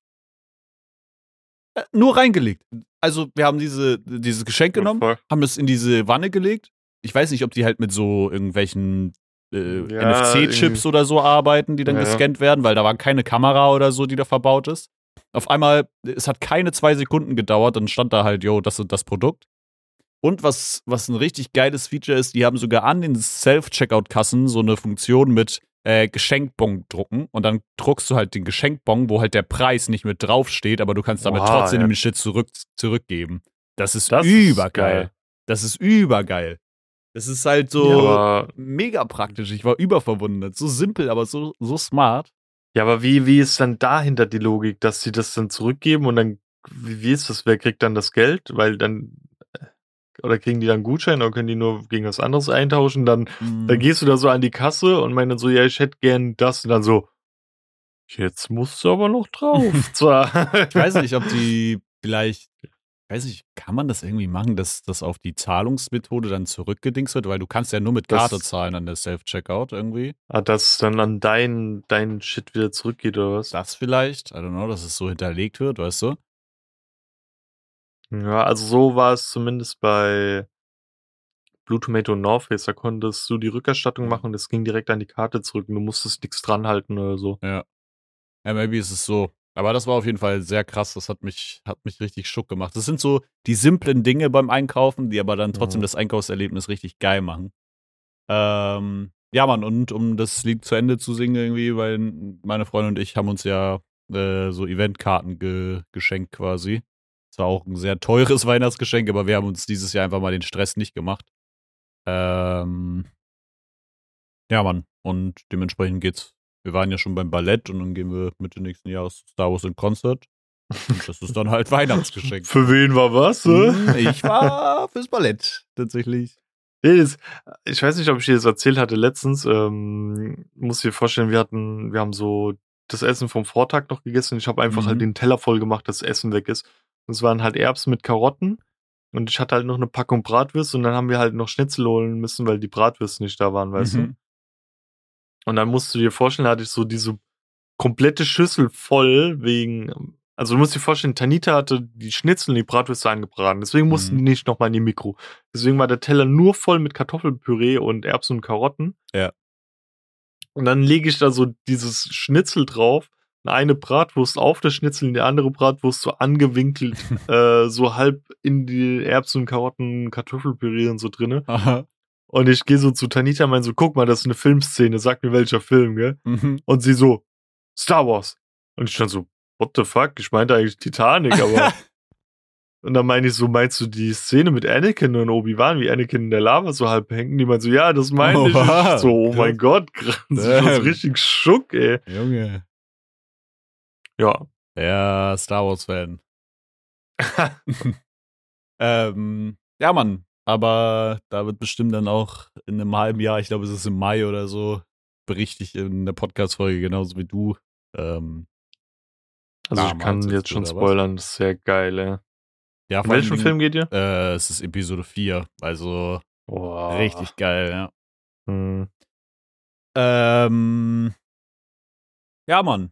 [SPEAKER 1] Äh, nur reingelegt. Also wir haben diese, dieses Geschenk genommen,
[SPEAKER 2] Voll.
[SPEAKER 1] haben es in diese Wanne gelegt. Ich weiß nicht, ob die halt mit so irgendwelchen äh,
[SPEAKER 2] Ja,
[SPEAKER 1] NFC-Chips oder so arbeiten, die dann
[SPEAKER 2] Ja,
[SPEAKER 1] gescannt werden, weil da war keine Kamera oder so, die da verbaut ist. Auf einmal, es hat keine zwei Sekunden gedauert, dann stand da halt, yo, das ist das Produkt. Und was, was ein richtig geiles Feature ist, die haben sogar an den Self-Checkout-Kassen so eine Funktion mit äh, Geschenkbon drucken. Und dann druckst du halt den Geschenkbon, wo halt der Preis nicht mit draufsteht, aber du kannst damit
[SPEAKER 2] Wow,
[SPEAKER 1] trotzdem
[SPEAKER 2] ja.
[SPEAKER 1] den Shit zurück, zurückgeben. Das ist
[SPEAKER 2] Das ist
[SPEAKER 1] übergeil.
[SPEAKER 2] geil.
[SPEAKER 1] Das ist übergeil. Das ist halt so
[SPEAKER 2] Ja,
[SPEAKER 1] mega praktisch. Ich war überverwundert. So simpel, aber so, so smart.
[SPEAKER 2] ja, aber wie, wie ist dann dahinter die Logik, dass sie das dann zurückgeben und dann, wie, wie ist das? Wer kriegt dann das Geld? Weil dann, oder kriegen die dann Gutschein oder können die nur gegen was anderes eintauschen? Dann,
[SPEAKER 1] Mhm.
[SPEAKER 2] dann gehst du da so an die Kasse und dann so, ja, ich hätte gern das und dann so, jetzt musst du aber noch drauf. [laughs] Zwar.
[SPEAKER 1] Ich weiß nicht, ob die vielleicht, ich weiß nicht, kann man das irgendwie machen, dass das auf die Zahlungsmethode dann zurückgedingst wird? Weil du kannst ja nur mit
[SPEAKER 2] Das-
[SPEAKER 1] Karte zahlen an der Self-Checkout irgendwie.
[SPEAKER 2] Ah, dass dann an dein, dein Shit wieder zurückgeht oder was?
[SPEAKER 1] Das vielleicht, I don't know, dass es so hinterlegt wird, weißt du?
[SPEAKER 2] Ja, also so war es zumindest bei Blue Tomato und North Face. Da konntest du die Rückerstattung
[SPEAKER 1] Mhm.
[SPEAKER 2] machen und das ging direkt an die Karte zurück und du musstest nichts dran halten oder so.
[SPEAKER 1] Ja, maybe ist es so. Aber das war auf jeden Fall sehr krass. Das hat mich, hat mich richtig schuck gemacht. Das sind so die simplen Dinge beim Einkaufen, die aber dann trotzdem
[SPEAKER 2] Mhm.
[SPEAKER 1] das Einkaufserlebnis richtig geil machen. Ähm, ja, Mann, und um das Lied zu Ende zu singen irgendwie, weil meine Freundin und ich haben uns ja äh, so Eventkarten ge geschenkt quasi. Es war auch ein sehr teures [laughs] Weihnachtsgeschenk, aber wir haben uns dieses Jahr einfach mal den Stress nicht gemacht. Ähm, ja, Mann. Und dementsprechend geht's. Wir waren ja schon beim Ballett und dann gehen wir Mitte nächsten Jahres Star Wars in Concert. Und das ist dann halt [laughs] Weihnachtsgeschenk.
[SPEAKER 2] Für wen war was?
[SPEAKER 1] Hm, ich war fürs Ballett, tatsächlich.
[SPEAKER 2] Ich weiß nicht, ob ich dir das erzählt hatte letztens. Ähm, muss dir vorstellen, wir hatten, wir haben so das Essen vom Vortag noch gegessen. Ich habe einfach
[SPEAKER 1] Mhm.
[SPEAKER 2] halt den Teller voll gemacht, dass das Essen weg ist. Es waren halt Erbsen mit Karotten. Und ich hatte halt noch eine Packung Bratwürste und dann haben wir halt noch Schnitzel holen müssen, weil die Bratwürste nicht da waren, weißt du?
[SPEAKER 1] Mhm.
[SPEAKER 2] Und dann musst du dir vorstellen, da hatte ich so diese komplette Schüssel voll wegen. Also du musst dir vorstellen, Tanita hatte die Schnitzel und die Bratwürste angebraten. Deswegen mussten
[SPEAKER 1] Mhm.
[SPEAKER 2] die nicht nochmal in die Mikro. Deswegen war der Teller nur voll mit Kartoffelpüree und Erbsen und Karotten.
[SPEAKER 1] Ja.
[SPEAKER 2] Und dann lege ich da so dieses Schnitzel drauf, eine Bratwurst auf das Schnitzel, und die andere Bratwurst so angewinkelt, [laughs] äh, so halb in die Erbsen und Karotten, Kartoffelpüree und so drinne.
[SPEAKER 1] Aha.
[SPEAKER 2] Und ich gehe so zu Tanita und meine so, guck mal, das ist eine Filmszene, sag mir welcher Film, gell?
[SPEAKER 1] Mhm.
[SPEAKER 2] Und sie so, Star Wars. Und ich dann so, what the fuck? Ich meinte eigentlich Titanic, aber. [laughs] und dann meine ich so, meinst du die Szene mit Anakin und Obi-Wan, wie Anakin in der Lava so halb hängen? Die meint so, ja, das meine ich.
[SPEAKER 1] Oha,
[SPEAKER 2] ich so, oh mein Gott, krass. Ich war richtig schock, ey.
[SPEAKER 1] Junge.
[SPEAKER 2] Ja.
[SPEAKER 1] Ja, Star Wars-Fan. [laughs] ähm, ja, Mann. Aber da wird bestimmt dann auch in einem halben Jahr, ich glaube, es ist im Mai oder so, berichte ich in der Podcast-Folge genauso wie du. Ähm,
[SPEAKER 2] Also ich kann
[SPEAKER 1] jetzt,
[SPEAKER 2] schon
[SPEAKER 1] oder was?
[SPEAKER 2] spoilern, das ist sehr geil, ey.
[SPEAKER 1] ja, allen
[SPEAKER 2] welchem Film geht ihr?
[SPEAKER 1] Äh, es ist Episode 4. Also,
[SPEAKER 2] Oh.
[SPEAKER 1] Richtig geil, ja.
[SPEAKER 2] Hm.
[SPEAKER 1] Ähm, ja, Mann.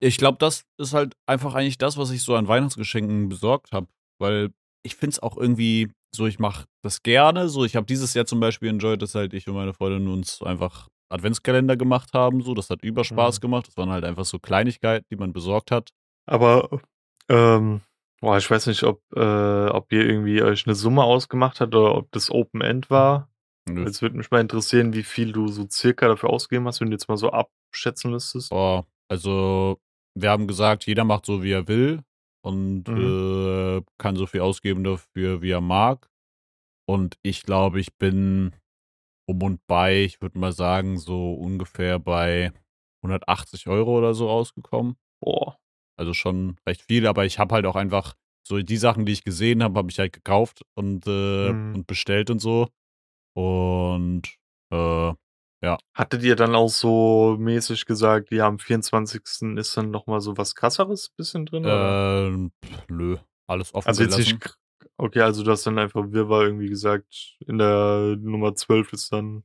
[SPEAKER 1] Ich glaube, das ist halt einfach eigentlich das, was ich so an Weihnachtsgeschenken besorgt habe. Weil ich finde es auch irgendwie so, ich mache das gerne. So, ich habe dieses Jahr zum Beispiel enjoyed, dass halt ich und meine Freundin uns einfach Adventskalender gemacht haben. So, das hat über Spaß
[SPEAKER 2] Mhm.
[SPEAKER 1] gemacht. Das waren halt einfach so Kleinigkeiten, die man besorgt hat.
[SPEAKER 2] Aber, ähm, boah, ich weiß nicht, ob, äh, ob ihr irgendwie euch eine Summe ausgemacht habt oder ob das Open End war.
[SPEAKER 1] Nö.
[SPEAKER 2] Jetzt würde mich mal interessieren, wie viel du so circa dafür ausgegeben hast, wenn du jetzt mal so abschätzen müsstest.
[SPEAKER 1] Boah, also wir haben gesagt, jeder macht so, wie er will und
[SPEAKER 2] Mhm.
[SPEAKER 1] äh, kann so viel ausgeben dafür, wie er mag. Und ich glaube, ich bin um und bei, ich würde mal sagen, so ungefähr bei 180 Euro oder so rausgekommen.
[SPEAKER 2] Boah.
[SPEAKER 1] Also schon recht viel, aber ich habe halt auch einfach so die Sachen, die ich gesehen habe, habe ich halt gekauft und, äh,
[SPEAKER 2] Mhm.
[SPEAKER 1] und bestellt und so. Und äh,
[SPEAKER 2] Hattet ihr dann auch so mäßig gesagt, ja, am 24. ist dann nochmal so was krasseres bisschen drin? oder?
[SPEAKER 1] ähm, nö, alles offen
[SPEAKER 2] Also jetzt nicht. Okay, also du hast dann einfach Wirrwarr irgendwie gesagt, in der Nummer 12 ist dann.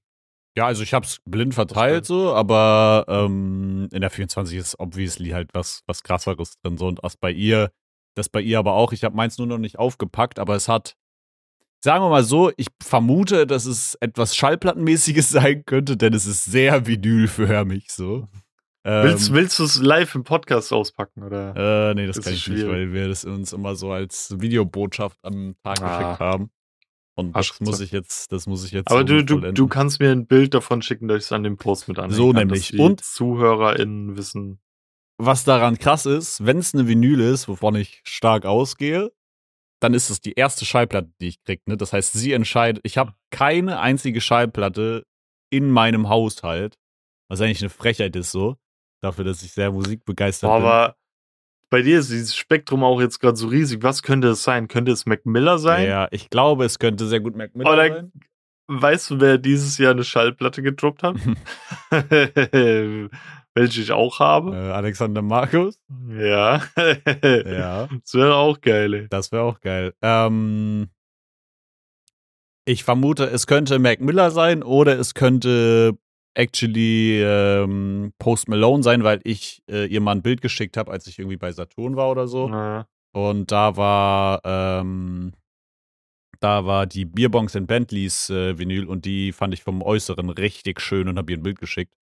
[SPEAKER 1] Ja, also ich hab's blind verteilt so, aber ähm, in der 24 ist obviously halt was, was krasseres drin so und das bei ihr, das bei ihr aber auch. Ich habe meins nur noch nicht aufgepackt, aber es hat, sagen wir mal so, ich vermute, dass es etwas Schallplattenmäßiges [laughs] sein könnte, denn es ist sehr vinylförmig so. Ähm,
[SPEAKER 2] willst willst du es live im Podcast auspacken, oder?
[SPEAKER 1] Äh, nee, das,
[SPEAKER 2] Das
[SPEAKER 1] kann ich nicht,
[SPEAKER 2] schwierig.
[SPEAKER 1] weil wir das uns immer so als Videobotschaft am Tag
[SPEAKER 2] Ah.
[SPEAKER 1] geschickt haben. Und das muss ich jetzt, das muss ich jetzt
[SPEAKER 2] Aber
[SPEAKER 1] so
[SPEAKER 2] du, du, du kannst mir ein Bild davon schicken, dass ich es an dem Post mit anhängen
[SPEAKER 1] So
[SPEAKER 2] kann,
[SPEAKER 1] nämlich. Und-
[SPEAKER 2] ZuhörerInnen wissen.
[SPEAKER 1] was daran krass ist, wenn es eine Vinyl ist, wovon ich stark ausgehe, dann ist es die erste Schallplatte, die ich krieg. Ne? Das heißt, sie entscheidet. Ich habe keine einzige Schallplatte in meinem Haushalt, was eigentlich eine Frechheit ist so, dafür, dass ich sehr musikbegeistert
[SPEAKER 2] Boah,
[SPEAKER 1] bin.
[SPEAKER 2] aber bei dir ist dieses Spektrum auch jetzt gerade so riesig. Was könnte es sein? Könnte es Mac Miller sein?
[SPEAKER 1] Ja, ich glaube, es könnte sehr gut Mac Miller
[SPEAKER 2] Oder-
[SPEAKER 1] sein.
[SPEAKER 2] Weißt du, wer dieses Jahr eine Schallplatte gedroppt hat? [laughs] [laughs] Welche ich auch
[SPEAKER 1] Äh,
[SPEAKER 2] habe?
[SPEAKER 1] Alexander Markus.
[SPEAKER 2] Ja. [laughs]
[SPEAKER 1] Ja.
[SPEAKER 2] Das wäre auch geil, ey.
[SPEAKER 1] Das wäre auch geil. Ähm, ich vermute, es könnte Mac Miller sein oder es könnte actually ähm, Post Malone sein, weil ich äh, ihr mal ein Bild geschickt habe, als ich irgendwie bei Saturn war oder so.
[SPEAKER 2] Ja.
[SPEAKER 1] Und da war ähm, da war die Bierbongs and Bentleys äh, Vinyl und die fand ich vom Äußeren richtig schön und habe ihr ein Bild geschickt.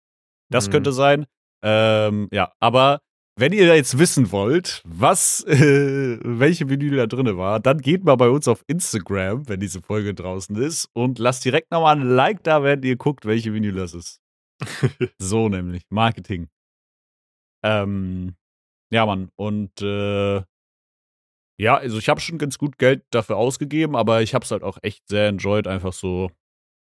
[SPEAKER 1] Das
[SPEAKER 2] Mhm.
[SPEAKER 1] könnte sein. Ähm, ja, aber wenn ihr jetzt wissen wollt, was, äh, welche Vinyl da drin war, dann geht mal bei uns auf Instagram, wenn diese Folge draußen ist, und lasst direkt nochmal ein Like da, wenn ihr guckt, welche Vinyl das ist. [laughs] so nämlich. Marketing. Ähm, ja, Mann. Und äh, ja, also ich habe schon ganz gut Geld dafür ausgegeben, aber ich habe es halt auch echt sehr enjoyed, einfach so,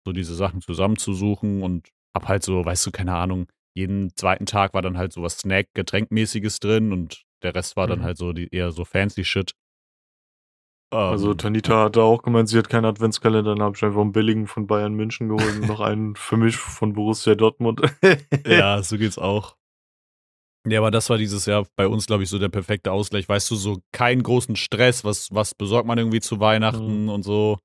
[SPEAKER 1] so diese Sachen zusammenzusuchen und hab halt so, weißt du, keine Ahnung, jeden zweiten Tag war dann halt so was Snack-Getränkmäßiges drin und der Rest war dann
[SPEAKER 2] Mhm.
[SPEAKER 1] halt so die, eher so fancy Shit.
[SPEAKER 2] Also
[SPEAKER 1] Ähm,
[SPEAKER 2] Tanita hat da auch gemeint, sie hat keinen Adventskalender, dann habe ich einfach einen billigen von Bayern München geholt und noch einen für mich von Borussia Dortmund.
[SPEAKER 1] ja, [laughs] so geht's auch. Ja, aber das war dieses Jahr bei uns, glaube ich, so der perfekte Ausgleich. Weißt du, so keinen großen Stress, was, was besorgt man irgendwie zu Weihnachten und so.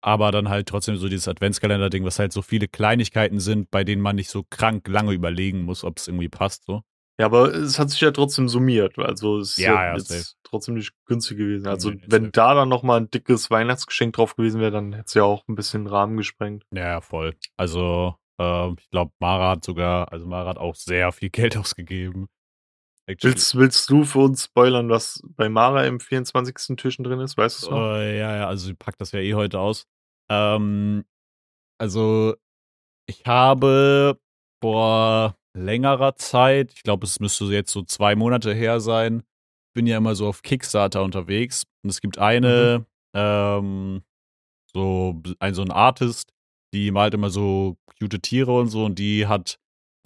[SPEAKER 1] Aber dann halt trotzdem so dieses Adventskalender-Ding, was halt so viele Kleinigkeiten sind, bei denen man nicht so krank lange überlegen muss, ob es irgendwie passt. So.
[SPEAKER 2] Ja, aber es hat sich ja trotzdem summiert. Also es ist
[SPEAKER 1] Ja,
[SPEAKER 2] ja,
[SPEAKER 1] ja,
[SPEAKER 2] jetzt trotzdem nicht günstig gewesen. Also
[SPEAKER 1] Nee,
[SPEAKER 2] wenn da dann noch mal ein dickes Weihnachtsgeschenk drauf gewesen wäre, dann hätte es ja auch ein bisschen Rahmen gesprengt.
[SPEAKER 1] Ja, voll. Also, ähm, ich glaube, Mara hat sogar, also Mara hat auch sehr viel Geld [laughs] ausgegeben. Actually,
[SPEAKER 2] Willst, willst du für uns spoilern, was bei Mara im 24. Türchen drin ist? Weißt du es noch?
[SPEAKER 1] Äh, ja, ja, also sie packt das ja eh heute aus. Ähm, also ich habe vor längerer Zeit, ich glaube, es müsste jetzt so zwei Monate her sein, bin ja immer so auf Kickstarter unterwegs und es gibt eine, ähm, so ein so ein Artist, die malt immer so cute Tiere und so und die hat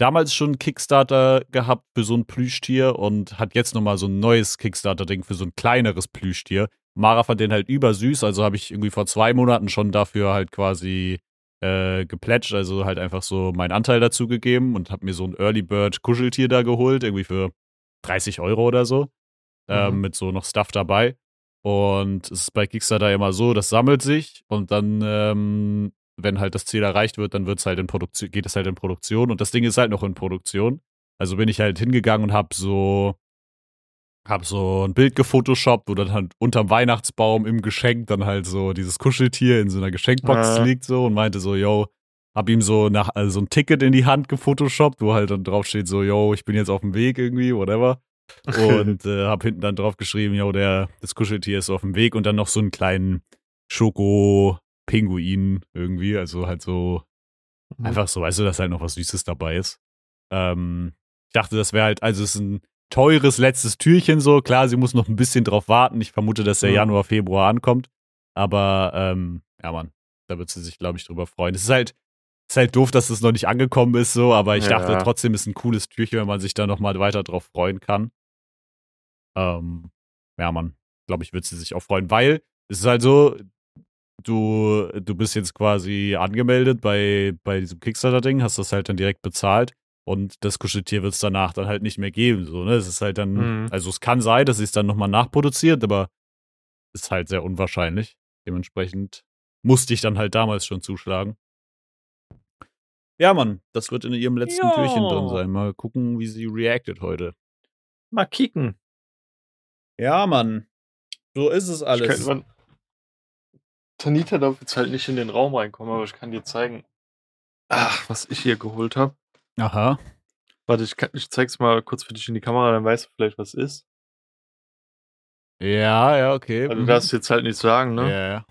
[SPEAKER 1] damals schon Kickstarter gehabt für so ein Plüschtier und hat jetzt nochmal so ein neues Kickstarter-Ding für so ein kleineres Plüschtier. Mara fand den halt übersüß, also habe ich irgendwie vor zwei Monaten schon dafür halt quasi äh, geplätscht, also halt einfach so meinen Anteil dazu gegeben und habe mir so ein Early Bird Kuscheltier da geholt, irgendwie für 30 Euro oder so,
[SPEAKER 2] Mhm.
[SPEAKER 1] mit so noch Stuff dabei. Und es ist bei Kickstarter immer so, das sammelt sich und dann ähm, wenn halt das Ziel erreicht wird, dann wird's halt in Produktion, geht es halt in Produktion und das Ding ist halt noch in Produktion. Also bin ich halt hingegangen und hab so, hab so ein Bild gefotoshoppt, wo dann halt unterm Weihnachtsbaum im Geschenk dann halt so dieses Kuscheltier in so einer Geschenkbox
[SPEAKER 2] Ja.
[SPEAKER 1] liegt so und meinte so, yo, hab ihm so nach, also so ein Ticket in die Hand gefotoshoppt, wo halt dann drauf steht so, yo, ich bin jetzt auf dem Weg irgendwie, whatever. [laughs] Und äh, hab hinten dann drauf geschrieben, yo, der, das Kuscheltier ist auf dem Weg und dann noch so einen kleinen Schoko-Pinguin irgendwie, also halt so
[SPEAKER 2] Mhm.
[SPEAKER 1] Einfach so, weißt du, dass halt noch was Süßes dabei ist. Ähm, ich dachte, das wäre halt, also es ist ein teures letztes Türchen so. Klar, sie muss noch ein bisschen drauf warten. Ich vermute, dass der
[SPEAKER 2] Mhm.
[SPEAKER 1] Januar, Februar ankommt. Aber ähm, ja, Mann, da wird sie sich, glaube ich, drüber freuen. Es ist halt, ist halt doof, dass es noch nicht angekommen ist, so, aber ich
[SPEAKER 2] Ja.
[SPEAKER 1] dachte trotzdem, ist ein cooles Türchen, wenn man sich da nochmal weiter drauf freuen kann. Ähm, ja, Mann, glaube ich, wird sie sich auch freuen, weil es ist halt so, du, du bist jetzt quasi angemeldet bei, bei diesem Kickstarter-Ding, hast das halt dann direkt bezahlt und das Kuscheltier wird es danach dann halt nicht mehr geben. So, ne? Es ist halt dann,
[SPEAKER 2] Mhm.
[SPEAKER 1] also es kann sein, dass sie es dann nochmal nachproduziert, aber ist halt sehr unwahrscheinlich. Dementsprechend musste ich dann halt damals schon zuschlagen. Ja, Mann, das wird in ihrem letzten
[SPEAKER 2] Ja.
[SPEAKER 1] Türchen drin sein. Mal gucken, wie sie reactet heute.
[SPEAKER 2] Mal kicken.
[SPEAKER 1] Ja, Mann. So ist es
[SPEAKER 2] Ich könnte man, Tanita darf jetzt halt nicht in den Raum reinkommen, aber ich kann dir zeigen, ach, was ich hier geholt habe.
[SPEAKER 1] Aha.
[SPEAKER 2] Warte, ich, kann, ich zeig's mal kurz für dich in die Kamera, dann weißt du vielleicht, was es ist.
[SPEAKER 1] Ja, ja, okay.
[SPEAKER 2] Also,
[SPEAKER 1] Mhm.
[SPEAKER 2] du darfst jetzt halt nicht sagen, ne?
[SPEAKER 1] Ja, ja.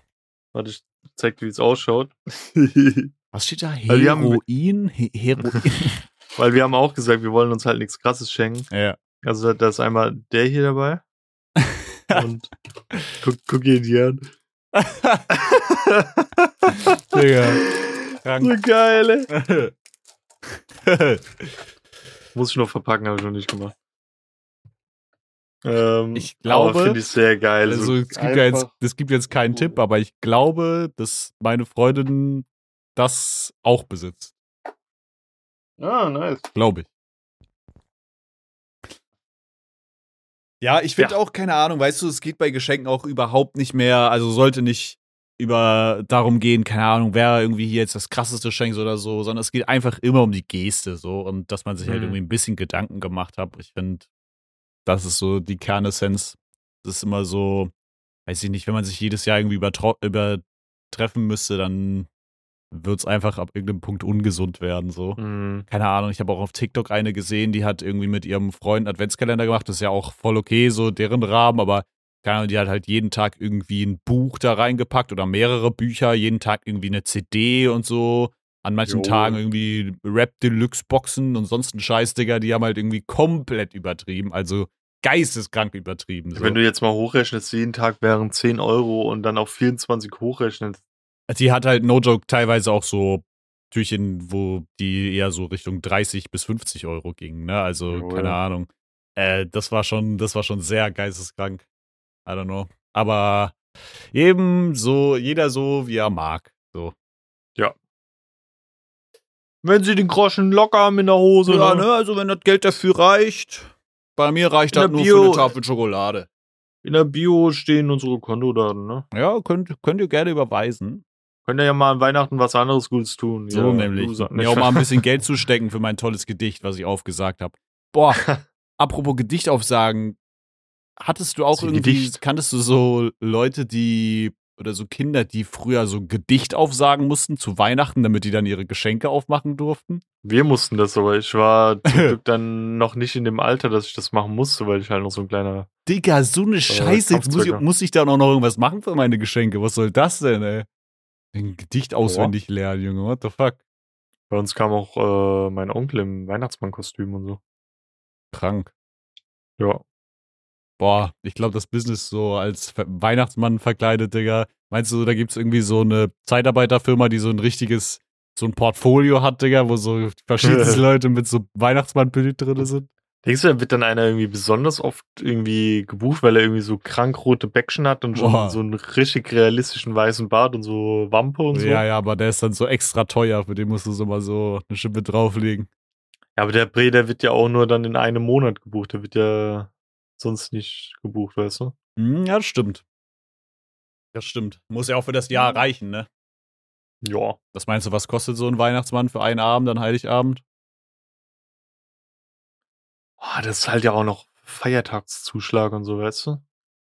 [SPEAKER 2] Warte, ich zeig dir, wie es ausschaut. [laughs]
[SPEAKER 1] Was steht da?
[SPEAKER 2] Wir haben-
[SPEAKER 1] Heroin? He Heroin? [laughs]
[SPEAKER 2] Weil wir haben auch gesagt, wir wollen uns halt nichts krasses schenken.
[SPEAKER 1] ja.
[SPEAKER 2] Also da ist einmal der hier dabei. [laughs] Und guck, guck ihn hier an.
[SPEAKER 1] Digga.
[SPEAKER 2] so
[SPEAKER 1] Krank.
[SPEAKER 2] geil, ey. [laughs] Muss ich noch verpacken, habe ich noch nicht gemacht. Ähm,
[SPEAKER 1] Ich glaube-
[SPEAKER 2] Finde ich sehr geil.
[SPEAKER 1] also
[SPEAKER 2] So
[SPEAKER 1] es gibt ja jetzt, es gibt jetzt keinen Tipp, aber ich glaube, dass meine Freundin das auch besitzt.
[SPEAKER 2] Ah, nice.
[SPEAKER 1] Glaube ich. Ja, ich finde
[SPEAKER 2] Ja.
[SPEAKER 1] auch, keine Ahnung, weißt du, es geht bei Geschenken auch überhaupt nicht mehr, also sollte nicht über darum gehen, keine Ahnung, wer irgendwie hier jetzt das krasseste schenkt oder so, sondern es geht einfach immer um die Geste so und dass man sich halt
[SPEAKER 2] Mhm.
[SPEAKER 1] irgendwie ein bisschen Gedanken gemacht hat. Ich finde, das ist so die Kernessenz. Das ist immer so, weiß ich nicht, wenn man sich jedes Jahr irgendwie übertreffen müsste, dann wird es einfach ab irgendeinem Punkt ungesund werden so
[SPEAKER 2] Mhm.
[SPEAKER 1] keine Ahnung, ich habe auch auf TikTok eine gesehen, die hat irgendwie mit ihrem Freund einen Adventskalender gemacht. Das ist ja auch voll okay, so deren Rahmen, aber keine Ahnung, die hat halt jeden Tag irgendwie ein Buch da reingepackt oder mehrere Bücher, jeden Tag irgendwie eine CD und so. An manchen
[SPEAKER 2] Jo.
[SPEAKER 1] Tagen irgendwie Rap Deluxe Boxen und sonst ein Scheiß, Digga, die haben halt irgendwie komplett übertrieben, also geisteskrank übertrieben. So.
[SPEAKER 2] Wenn du jetzt mal hochrechnest, jeden Tag wären 10 Euro und dann auf 24 hochrechnest.
[SPEAKER 1] Die hat halt, no joke, teilweise auch so Türchen, wo die eher so Richtung 30 bis 50 Euro gingen, ne? Also,
[SPEAKER 2] Jawohl.
[SPEAKER 1] keine Ahnung. Äh, das war schon, das war schon sehr geisteskrank. I don't know. Aber eben so, jeder so, wie er mag. So.
[SPEAKER 2] Wenn sie den Groschen locker haben in der Hose.
[SPEAKER 1] Ja,
[SPEAKER 2] ne?
[SPEAKER 1] ne, also wenn das Geld dafür reicht. Bei mir reicht
[SPEAKER 2] In
[SPEAKER 1] das nur
[SPEAKER 2] Bio-
[SPEAKER 1] für eine Tafel Schokolade.
[SPEAKER 2] In der Bio stehen unsere Kontodaten, ne?
[SPEAKER 1] Ja, könnt, könnt ihr gerne überweisen.
[SPEAKER 2] Könnt ihr ja mal an Weihnachten was anderes Gutes tun.
[SPEAKER 1] So
[SPEAKER 2] ja,
[SPEAKER 1] nämlich. Mir auch [laughs] mal ein bisschen Geld zustecken für mein tolles Gedicht, was ich aufgesagt habe. Boah, [laughs] apropos Gedicht aufsagen, hattest du auch irgendwie,
[SPEAKER 2] Gedicht?
[SPEAKER 1] kanntest du so Leute, die oder so Kinder, die früher so Gedicht aufsagen mussten zu Weihnachten, damit die dann ihre Geschenke aufmachen durften?
[SPEAKER 2] Wir mussten das, aber ich war zum [laughs] Glück dann noch nicht in dem Alter, dass ich das machen musste, weil ich halt noch so ein kleiner.
[SPEAKER 1] Digga, so eine Scheiße. Jetzt muss ich, muss ich da auch noch irgendwas machen für meine Geschenke. Was soll das denn, ey? Ein Gedicht auswendig lernen, Junge. What the fuck?
[SPEAKER 2] Bei uns kam auch äh, mein Onkel im Weihnachtsmannkostüm und so.
[SPEAKER 1] Krank.
[SPEAKER 2] Ja.
[SPEAKER 1] Boah, ich glaube, das Business so als Weihnachtsmann verkleidet, Digga. Meinst du, da gibt's irgendwie so eine Zeitarbeiterfirma, die so ein richtiges, so ein Portfolio hat, Digga, wo so verschiedene [laughs] Leute mit so Weihnachtsmannbild drin sind?
[SPEAKER 2] Denkst du, wird dann einer irgendwie besonders oft irgendwie gebucht, weil er irgendwie so krankrote Bäckchen hat und schon
[SPEAKER 1] Boah.
[SPEAKER 2] so einen richtig realistischen weißen Bart und so Wampe und so?
[SPEAKER 1] Ja, ja, aber der ist dann so extra teuer, für den musst du so mal so eine Schippe drauflegen.
[SPEAKER 2] Ja, aber der Bre, der wird ja auch nur dann in einem Monat gebucht. Der wird ja sonst nicht gebucht, weißt du?
[SPEAKER 1] Hm, ja, das stimmt. Das stimmt. Muss ja auch für das Jahr reichen, ne?
[SPEAKER 2] Ja.
[SPEAKER 1] Was meinst du, was kostet so ein Weihnachtsmann für einen Abend an Heiligabend?
[SPEAKER 2] Oh, das ist halt ja auch noch Feiertagszuschlag und so, weißt du?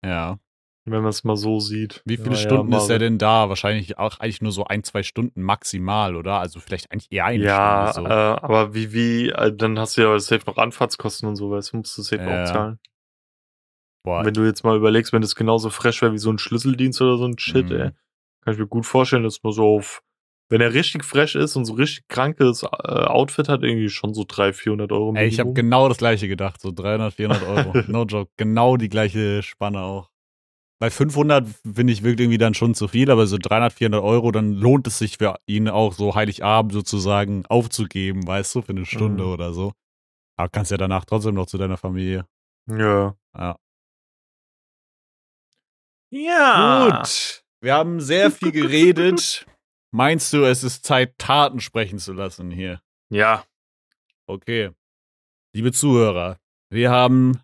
[SPEAKER 1] Ja.
[SPEAKER 2] Wenn man es mal so sieht.
[SPEAKER 1] Wie viele
[SPEAKER 2] Ja,
[SPEAKER 1] Stunden
[SPEAKER 2] ja,
[SPEAKER 1] ist er denn da? Wahrscheinlich auch eigentlich nur so ein, zwei Stunden maximal, oder? Also vielleicht eigentlich eher eine
[SPEAKER 2] Ja,
[SPEAKER 1] Stunde.
[SPEAKER 2] äh,
[SPEAKER 1] So.
[SPEAKER 2] aber wie, wie, äh, dann hast du ja safe noch Anfahrtskosten und so, weißt du, musst du safe
[SPEAKER 1] Ja.
[SPEAKER 2] auch zahlen.
[SPEAKER 1] Boah,
[SPEAKER 2] Wenn du jetzt mal überlegst, wenn das genauso fresh wäre wie so ein Schlüsseldienst oder so ein Shit,
[SPEAKER 1] Mhm.
[SPEAKER 2] ey, kann ich mir gut vorstellen, dass man so auf, wenn er richtig fresh ist und so richtig krankes äh, Outfit hat, irgendwie schon so 300, 400 Euro
[SPEAKER 1] Ey, ich habe genau das gleiche gedacht, so 300, 400 Euro. [laughs] no joke, genau die gleiche Spanne auch. Bei 500 finde ich wirkt irgendwie dann schon zu viel, aber so 300, 400 Euro, dann lohnt es sich für ihn auch so Heiligabend sozusagen aufzugeben, weißt du, für eine Stunde
[SPEAKER 2] Mhm.
[SPEAKER 1] oder so. Aber kannst ja danach trotzdem noch zu deiner Familie.
[SPEAKER 2] Ja.
[SPEAKER 1] Ja.
[SPEAKER 2] Ja.
[SPEAKER 1] Gut, wir haben sehr viel geredet. [laughs] Meinst du, es ist Zeit, Taten sprechen zu lassen hier?
[SPEAKER 2] Ja.
[SPEAKER 1] Okay. Liebe Zuhörer, wir haben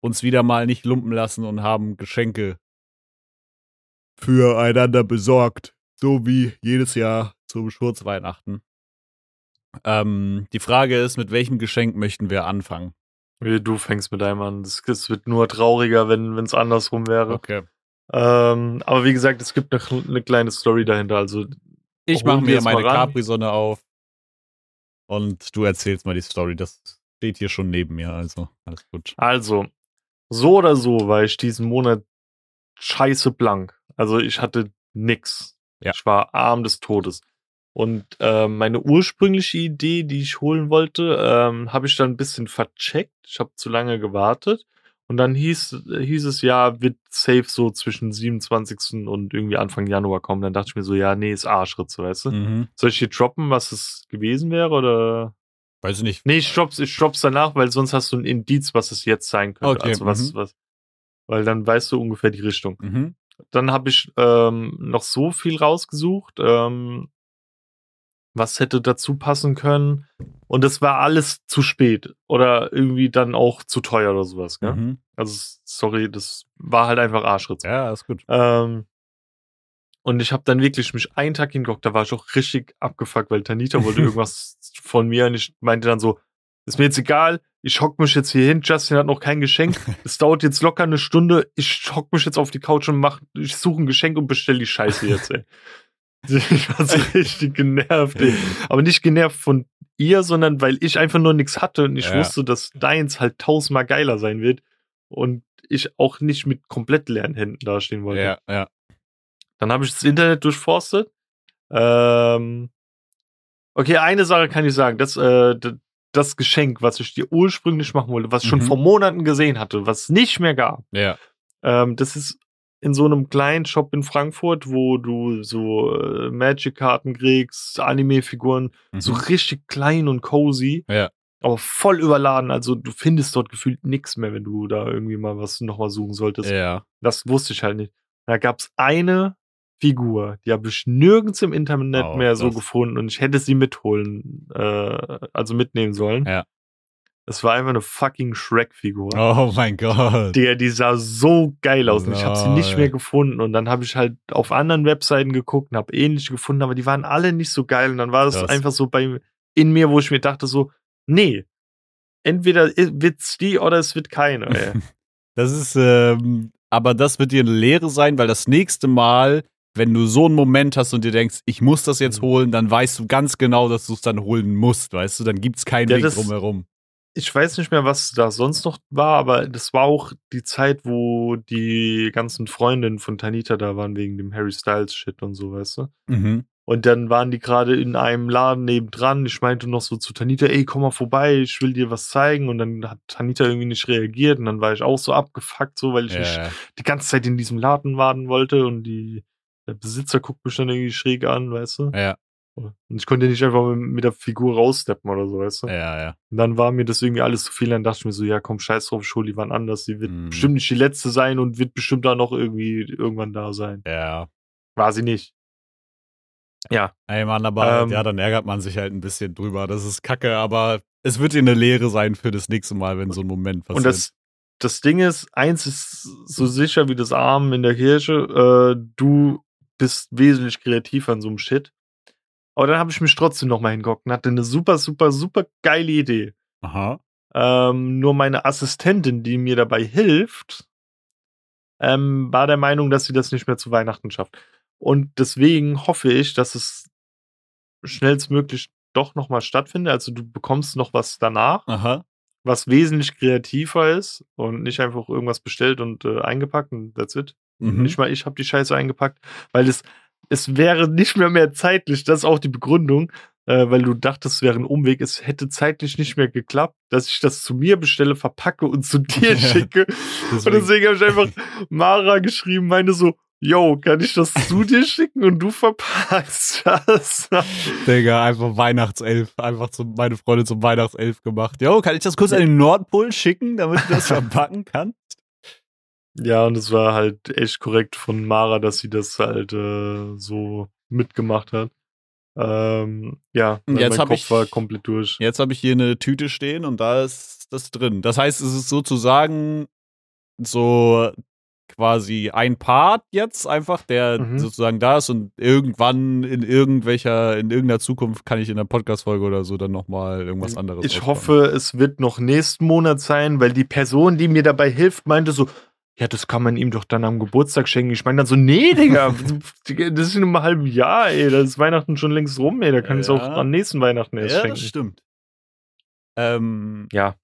[SPEAKER 1] uns wieder mal nicht lumpen lassen und haben Geschenke füreinander besorgt. So wie jedes Jahr zum Schurzweihnachten. Ähm, die Frage ist, mit welchem Geschenk möchten wir anfangen?
[SPEAKER 2] Wie Du fängst mit einem an. Es es wird nur trauriger, wenn es andersrum wäre.
[SPEAKER 1] Okay.
[SPEAKER 2] Ähm, aber wie gesagt, es gibt eine, eine kleine Story dahinter. Also
[SPEAKER 1] Ich mache mir meine. Capri-Sonne auf und du erzählst mal die Story. Das steht hier schon neben mir, also alles gut.
[SPEAKER 2] Also, so oder so war ich diesen Monat scheiße blank. Also ich hatte nix.
[SPEAKER 1] Ja.
[SPEAKER 2] Ich war arm des Todes. Und ähm, meine ursprüngliche Idee, die ich holen wollte, ähm, habe ich dann ein bisschen vercheckt. Ich habe zu lange gewartet. Und dann hieß, hieß es ja, wird safe so zwischen 27. und irgendwie Anfang Januar kommen. Dann dachte ich mir so, ja, nee, ist Arschritze, weißt du?
[SPEAKER 1] Mhm.
[SPEAKER 2] Soll ich hier droppen, was es gewesen wäre? Oder
[SPEAKER 1] Weiß ich nicht.
[SPEAKER 2] Nee, ich stopp's, ich stopp's danach, weil sonst hast du ein Indiz, was es jetzt sein könnte.
[SPEAKER 1] Okay,
[SPEAKER 2] Also was,
[SPEAKER 1] mhm.
[SPEAKER 2] was, weil dann weißt du ungefähr die Richtung.
[SPEAKER 1] Mhm.
[SPEAKER 2] Dann habe ich ähm, noch so viel rausgesucht, ähm, was hätte dazu passen können. Und es war alles zu spät oder irgendwie dann auch zu teuer oder sowas. Gell?
[SPEAKER 1] Mhm.
[SPEAKER 2] Also sorry, das war halt einfach Arschritz.
[SPEAKER 1] Ja, ist gut.
[SPEAKER 2] Ähm, und ich habe dann wirklich mich einen Tag hingeguckt, da war ich auch richtig abgefuckt, weil Tanita wollte [laughs] irgendwas von mir und ich meinte dann so, ist mir jetzt egal, ich hock mich jetzt hier hin, Justin hat noch kein Geschenk, [laughs] es dauert jetzt locker eine Stunde, ich hock mich jetzt auf die Couch und mach, ich suche ein Geschenk und bestell die Scheiße jetzt, ey. [laughs] Ich war so richtig genervt, ey. Aber nicht genervt von ihr, sondern weil ich einfach nur nichts hatte und ich
[SPEAKER 1] Ja.
[SPEAKER 2] wusste, dass deins halt tausendmal geiler sein wird und ich auch nicht mit komplett leeren Händen dastehen wollte.
[SPEAKER 1] Ja, ja.
[SPEAKER 2] Dann habe ich das Internet durchforstet. Ähm, okay, eine Sache kann ich sagen. Das, äh, das Geschenk, was ich dir ursprünglich machen wollte, was ich schon
[SPEAKER 1] Mhm.
[SPEAKER 2] vor Monaten gesehen hatte, was es nicht mehr gab,
[SPEAKER 1] Ja.
[SPEAKER 2] ähm, das ist in so einem kleinen Shop in Frankfurt, wo du so äh, Magic-Karten kriegst, Anime-Figuren,
[SPEAKER 1] Mhm.
[SPEAKER 2] so richtig klein und cozy.
[SPEAKER 1] Ja.
[SPEAKER 2] Aber voll überladen. Also du findest dort gefühlt nichts mehr, wenn du da irgendwie mal was nochmal suchen solltest.
[SPEAKER 1] ja.
[SPEAKER 2] Das wusste ich halt nicht. Da gab's eine Figur, die habe ich nirgends im Internet
[SPEAKER 1] Oh,
[SPEAKER 2] mehr so gefunden und ich hätte sie mitholen, äh, also mitnehmen sollen.
[SPEAKER 1] Ja.
[SPEAKER 2] Es war einfach eine fucking Shrek-Figur.
[SPEAKER 1] Oh mein Gott.
[SPEAKER 2] Der, die sah so geil aus und ich habe sie nicht mehr gefunden und dann habe ich halt auf anderen Webseiten geguckt und habe ähnliche gefunden, aber die waren alle nicht so geil und dann war das
[SPEAKER 1] Krass.
[SPEAKER 2] einfach so bei in mir, wo ich mir dachte so, nee, entweder wird's die oder es wird keine. Ey. [laughs]
[SPEAKER 1] Das ist, ähm, aber das wird dir eine Lehre sein, weil das nächste Mal, wenn du so einen Moment hast und dir denkst, ich muss das jetzt
[SPEAKER 2] Mhm.
[SPEAKER 1] holen, dann weißt du ganz genau, dass du es dann holen musst, weißt du? Dann gibt's keinen
[SPEAKER 2] Ja,
[SPEAKER 1] Weg
[SPEAKER 2] das-
[SPEAKER 1] drumherum.
[SPEAKER 2] Ich weiß nicht mehr, was da sonst noch war, aber das war auch die Zeit, wo die ganzen Freundinnen von Tanita da waren wegen dem Harry Styles Shit und so, weißt du?
[SPEAKER 1] Mhm.
[SPEAKER 2] Und dann waren die gerade in einem Laden nebendran. Ich meinte noch so zu Tanita, ey, komm mal vorbei, ich will dir was zeigen. Und dann hat Tanita irgendwie nicht reagiert und dann war ich auch so abgefuckt, so, weil ich nicht
[SPEAKER 1] Ja,
[SPEAKER 2] die ganze Zeit in diesem Laden warten wollte und die, der Besitzer guckt mich dann irgendwie schräg an, weißt du?
[SPEAKER 1] ja,
[SPEAKER 2] Und ich konnte nicht einfach mit, der Figur raussteppen oder so, weißt du?
[SPEAKER 1] ja, ja.
[SPEAKER 2] Und dann war mir das irgendwie alles zu viel. Dann dachte ich mir so, ja, komm, scheiß drauf, ich hol die wann anders. Die wird
[SPEAKER 1] Mhm.
[SPEAKER 2] bestimmt nicht die letzte sein und wird bestimmt da noch irgendwie irgendwann da sein.
[SPEAKER 1] Ja.
[SPEAKER 2] War sie nicht. Ja.
[SPEAKER 1] Ey Mann, aber
[SPEAKER 2] Ähm.
[SPEAKER 1] ja, dann ärgert man sich halt ein bisschen drüber. Das ist kacke, aber es wird dir eine Lehre sein für das nächste Mal, wenn so ein Moment passiert.
[SPEAKER 2] Und das, das Ding ist, eins ist so sicher wie das Arm in der Kirche, äh, du bist wesentlich kreativer an so einem Shit. Aber dann habe ich mich trotzdem noch mal hingehockt und hatte eine super, super, super geile Idee.
[SPEAKER 1] Aha.
[SPEAKER 2] Ähm, nur meine Assistentin, die mir dabei hilft, ähm, war der Meinung, dass sie das nicht mehr zu Weihnachten schafft. Und deswegen hoffe ich, dass es schnellstmöglich doch noch mal stattfindet. Also du bekommst noch was danach,
[SPEAKER 1] Aha.
[SPEAKER 2] was wesentlich kreativer ist und nicht einfach irgendwas bestellt und äh, eingepackt und that's it.
[SPEAKER 1] Mhm.
[SPEAKER 2] Nicht mal ich habe die Scheiße eingepackt, weil es, es wäre nicht mehr mehr zeitlich. Das ist auch die Begründung, äh, weil du dachtest, es wäre ein Umweg. Es hätte zeitlich nicht mehr geklappt, dass ich das zu mir bestelle, verpacke und zu dir
[SPEAKER 1] Ja, [laughs] [laughs]
[SPEAKER 2] schicke. Und deswegen habe ich einfach [laughs] Mara geschrieben, meine so, yo, kann ich das zu dir schicken und du verpackst das?
[SPEAKER 1] Digga, einfach Weihnachtself. Einfach zum, meine Freundin zum Weihnachtself gemacht. Jo, kann ich das kurz an den Nordpol schicken, damit du das verpacken kannst?
[SPEAKER 2] Ja, und es war halt echt korrekt von Mara, dass sie das halt äh, so mitgemacht hat. Ähm, ja,
[SPEAKER 1] jetzt
[SPEAKER 2] mein Kopf
[SPEAKER 1] ich-
[SPEAKER 2] war komplett durch.
[SPEAKER 1] Jetzt habe ich hier eine Tüte stehen und da ist das drin. Das heißt, es ist sozusagen so quasi ein Part jetzt einfach, der
[SPEAKER 2] Mhm.
[SPEAKER 1] sozusagen da ist und irgendwann in irgendwelcher, in irgendeiner Zukunft kann ich in der Podcast-Folge oder so dann nochmal irgendwas anderes
[SPEAKER 2] Ich
[SPEAKER 1] auspacken.
[SPEAKER 2] hoffe, es wird noch nächsten Monat sein, weil die Person, die mir dabei hilft, meinte so, ja, das kann man ihm doch dann am Geburtstag schenken. Ich meine dann so, nee, Digga, [laughs] das ist in einem halben Jahr, ey, da ist Weihnachten schon längst rum, ey, da kann ich es auch
[SPEAKER 1] Ja.
[SPEAKER 2] am nächsten Weihnachten erst
[SPEAKER 1] Ja,
[SPEAKER 2] schenken.
[SPEAKER 1] das stimmt. Ähm,
[SPEAKER 2] Ja.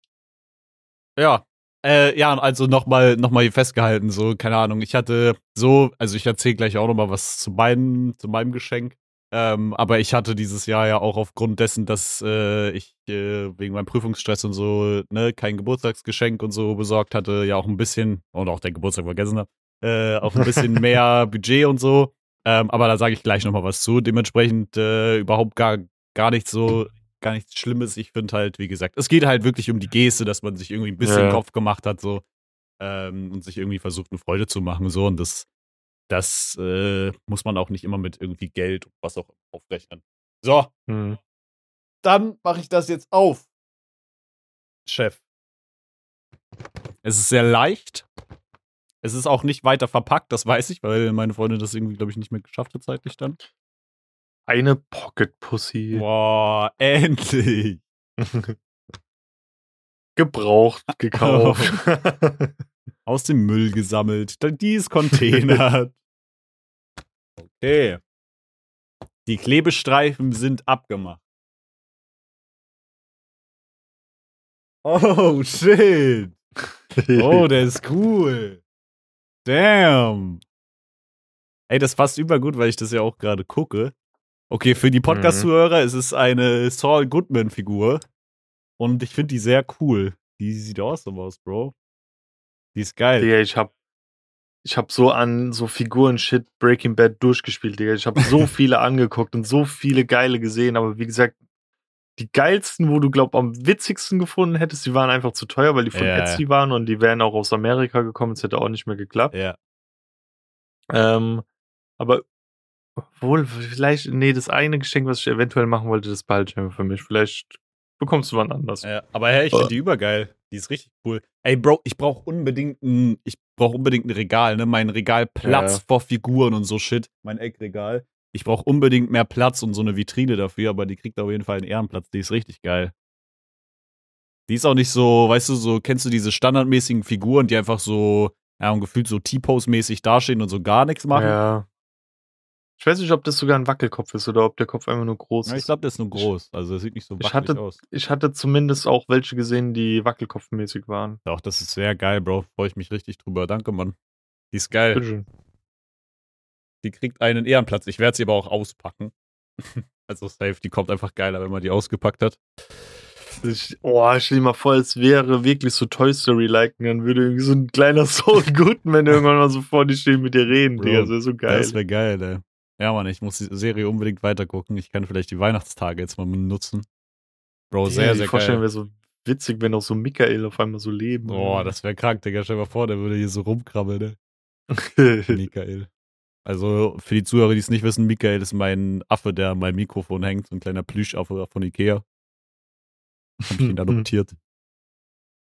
[SPEAKER 1] Ja. Äh, ja, also nochmal noch mal hier festgehalten, so, keine Ahnung, ich hatte so, also ich erzähle gleich auch nochmal was zu meinem, zu meinem Geschenk. Ähm, aber ich hatte dieses Jahr ja auch aufgrund dessen, dass äh, ich äh, wegen meinem Prüfungsstress und so, ne, kein Geburtstagsgeschenk und so besorgt hatte, ja auch ein bisschen, und auch der Geburtstag vergessen habe, äh, auch ein bisschen [laughs] mehr Budget und so. Ähm, aber da sage ich gleich nochmal was zu. Dementsprechend äh, überhaupt gar, gar nicht so, gar nichts Schlimmes. Ich finde halt, wie gesagt, es geht halt wirklich um die Geste, dass man sich irgendwie ein bisschen
[SPEAKER 2] Ja.
[SPEAKER 1] Kopf gemacht hat, so, ähm, und sich irgendwie versucht, eine Freude zu machen, so. Und das, das äh, muss man auch nicht immer mit irgendwie Geld und was auch immer aufrechnen. So,
[SPEAKER 2] Hm.
[SPEAKER 1] dann mache ich das jetzt auf. Chef. Es ist sehr leicht. Es ist auch nicht weiter verpackt, das weiß ich, weil meine Freundin das irgendwie, glaube ich, nicht mehr geschafft hat zeitlich dann.
[SPEAKER 2] Eine Pocket Pussy.
[SPEAKER 1] Boah, [laughs] endlich.
[SPEAKER 2] Gebraucht, gekauft. [laughs] [laughs]
[SPEAKER 1] Aus dem Müll gesammelt. dann Die ist containert. [laughs] Okay. Die Klebestreifen sind abgemacht. Oh, shit. Oh, der ist cool. Damn. Ey, das passt übergut, weil ich das ja auch gerade gucke. Okay, für die Podcast-Zuhörer ist es eine Saul Goodman-Figur. Und ich finde die sehr cool. Die sieht awesome aus, Bro. Die ist geil.
[SPEAKER 2] Digga, ich hab, ich hab so an so Figuren-Shit Breaking Bad durchgespielt, Digga. Ich hab so [laughs] viele angeguckt und so viele geile gesehen, aber wie gesagt, die geilsten, wo du glaub am witzigsten gefunden hättest, die waren einfach zu teuer, weil die von
[SPEAKER 1] Ja.
[SPEAKER 2] Etsy waren und die wären auch aus Amerika gekommen, es hätte auch nicht mehr geklappt.
[SPEAKER 1] Ja.
[SPEAKER 2] Ähm, aber wohl, vielleicht, nee, das eine Geschenk, was ich eventuell machen wollte, das behalte ich einfach für mich. Vielleicht bekommst du wann anders.
[SPEAKER 1] ja. Aber hey, ich finde die übergeil. Die ist richtig cool. Ey, Bro, ich brauche unbedingt ein, ich brauche unbedingt ein Regal, ne? Mein Regal Platz
[SPEAKER 2] Ja.
[SPEAKER 1] vor Figuren und so Shit. Mein Eckregal. Ich brauche unbedingt mehr Platz und so eine Vitrine dafür, aber die kriegt auf jeden Fall einen Ehrenplatz. Die ist richtig geil. Die ist auch nicht so, weißt du, so, kennst du diese standardmäßigen Figuren, die einfach so, ja, und gefühlt so T-Pose-mäßig dastehen und so gar nichts machen?
[SPEAKER 2] Ja. Ich weiß nicht, ob das sogar ein Wackelkopf ist oder ob der Kopf einfach nur groß
[SPEAKER 1] Ja,
[SPEAKER 2] ist.
[SPEAKER 1] ich glaube, der ist nur groß. Also, das sieht nicht so
[SPEAKER 2] Ich
[SPEAKER 1] wackelig
[SPEAKER 2] hatte-
[SPEAKER 1] aus.
[SPEAKER 2] Ich hatte zumindest auch welche gesehen, die wackelkopfmäßig waren.
[SPEAKER 1] Doch, das ist sehr geil, Bro. Freue ich mich richtig drüber. Danke, Mann. Die ist geil.
[SPEAKER 2] Bitteschön.
[SPEAKER 1] Die kriegt einen Ehrenplatz. Ich werde sie aber auch auspacken. [laughs] also safe, die kommt einfach geiler, wenn man die ausgepackt hat.
[SPEAKER 2] Ich, oh, stell dir mal vor, es wäre wirklich so Toy Story-like und dann würde irgendwie so ein kleiner [laughs] Saul Goodman irgendwann mal so vor dir stehen mit dir reden,
[SPEAKER 1] Bro,
[SPEAKER 2] Digga. Das wäre so geil.
[SPEAKER 1] Das wäre geil, ey. Ja, Mann, ich muss die Serie unbedingt weitergucken. Ich kann vielleicht die Weihnachtstage jetzt mal nutzen. Bro,
[SPEAKER 2] Digga,
[SPEAKER 1] sehr, sehr geil.
[SPEAKER 2] wäre so witzig, wenn auch so Michael auf einmal so leben.
[SPEAKER 1] Boah, das wäre krank, Digga. Stell dir mal vor, der würde hier so rumkrabbeln, ne? [laughs] Michael. Also für die Zuhörer, die es nicht wissen, Michael ist mein Affe, der an meinem Mikrofon hängt. So ein kleiner Plüschaffe von Ikea. Hab ich ihn [laughs] adoptiert.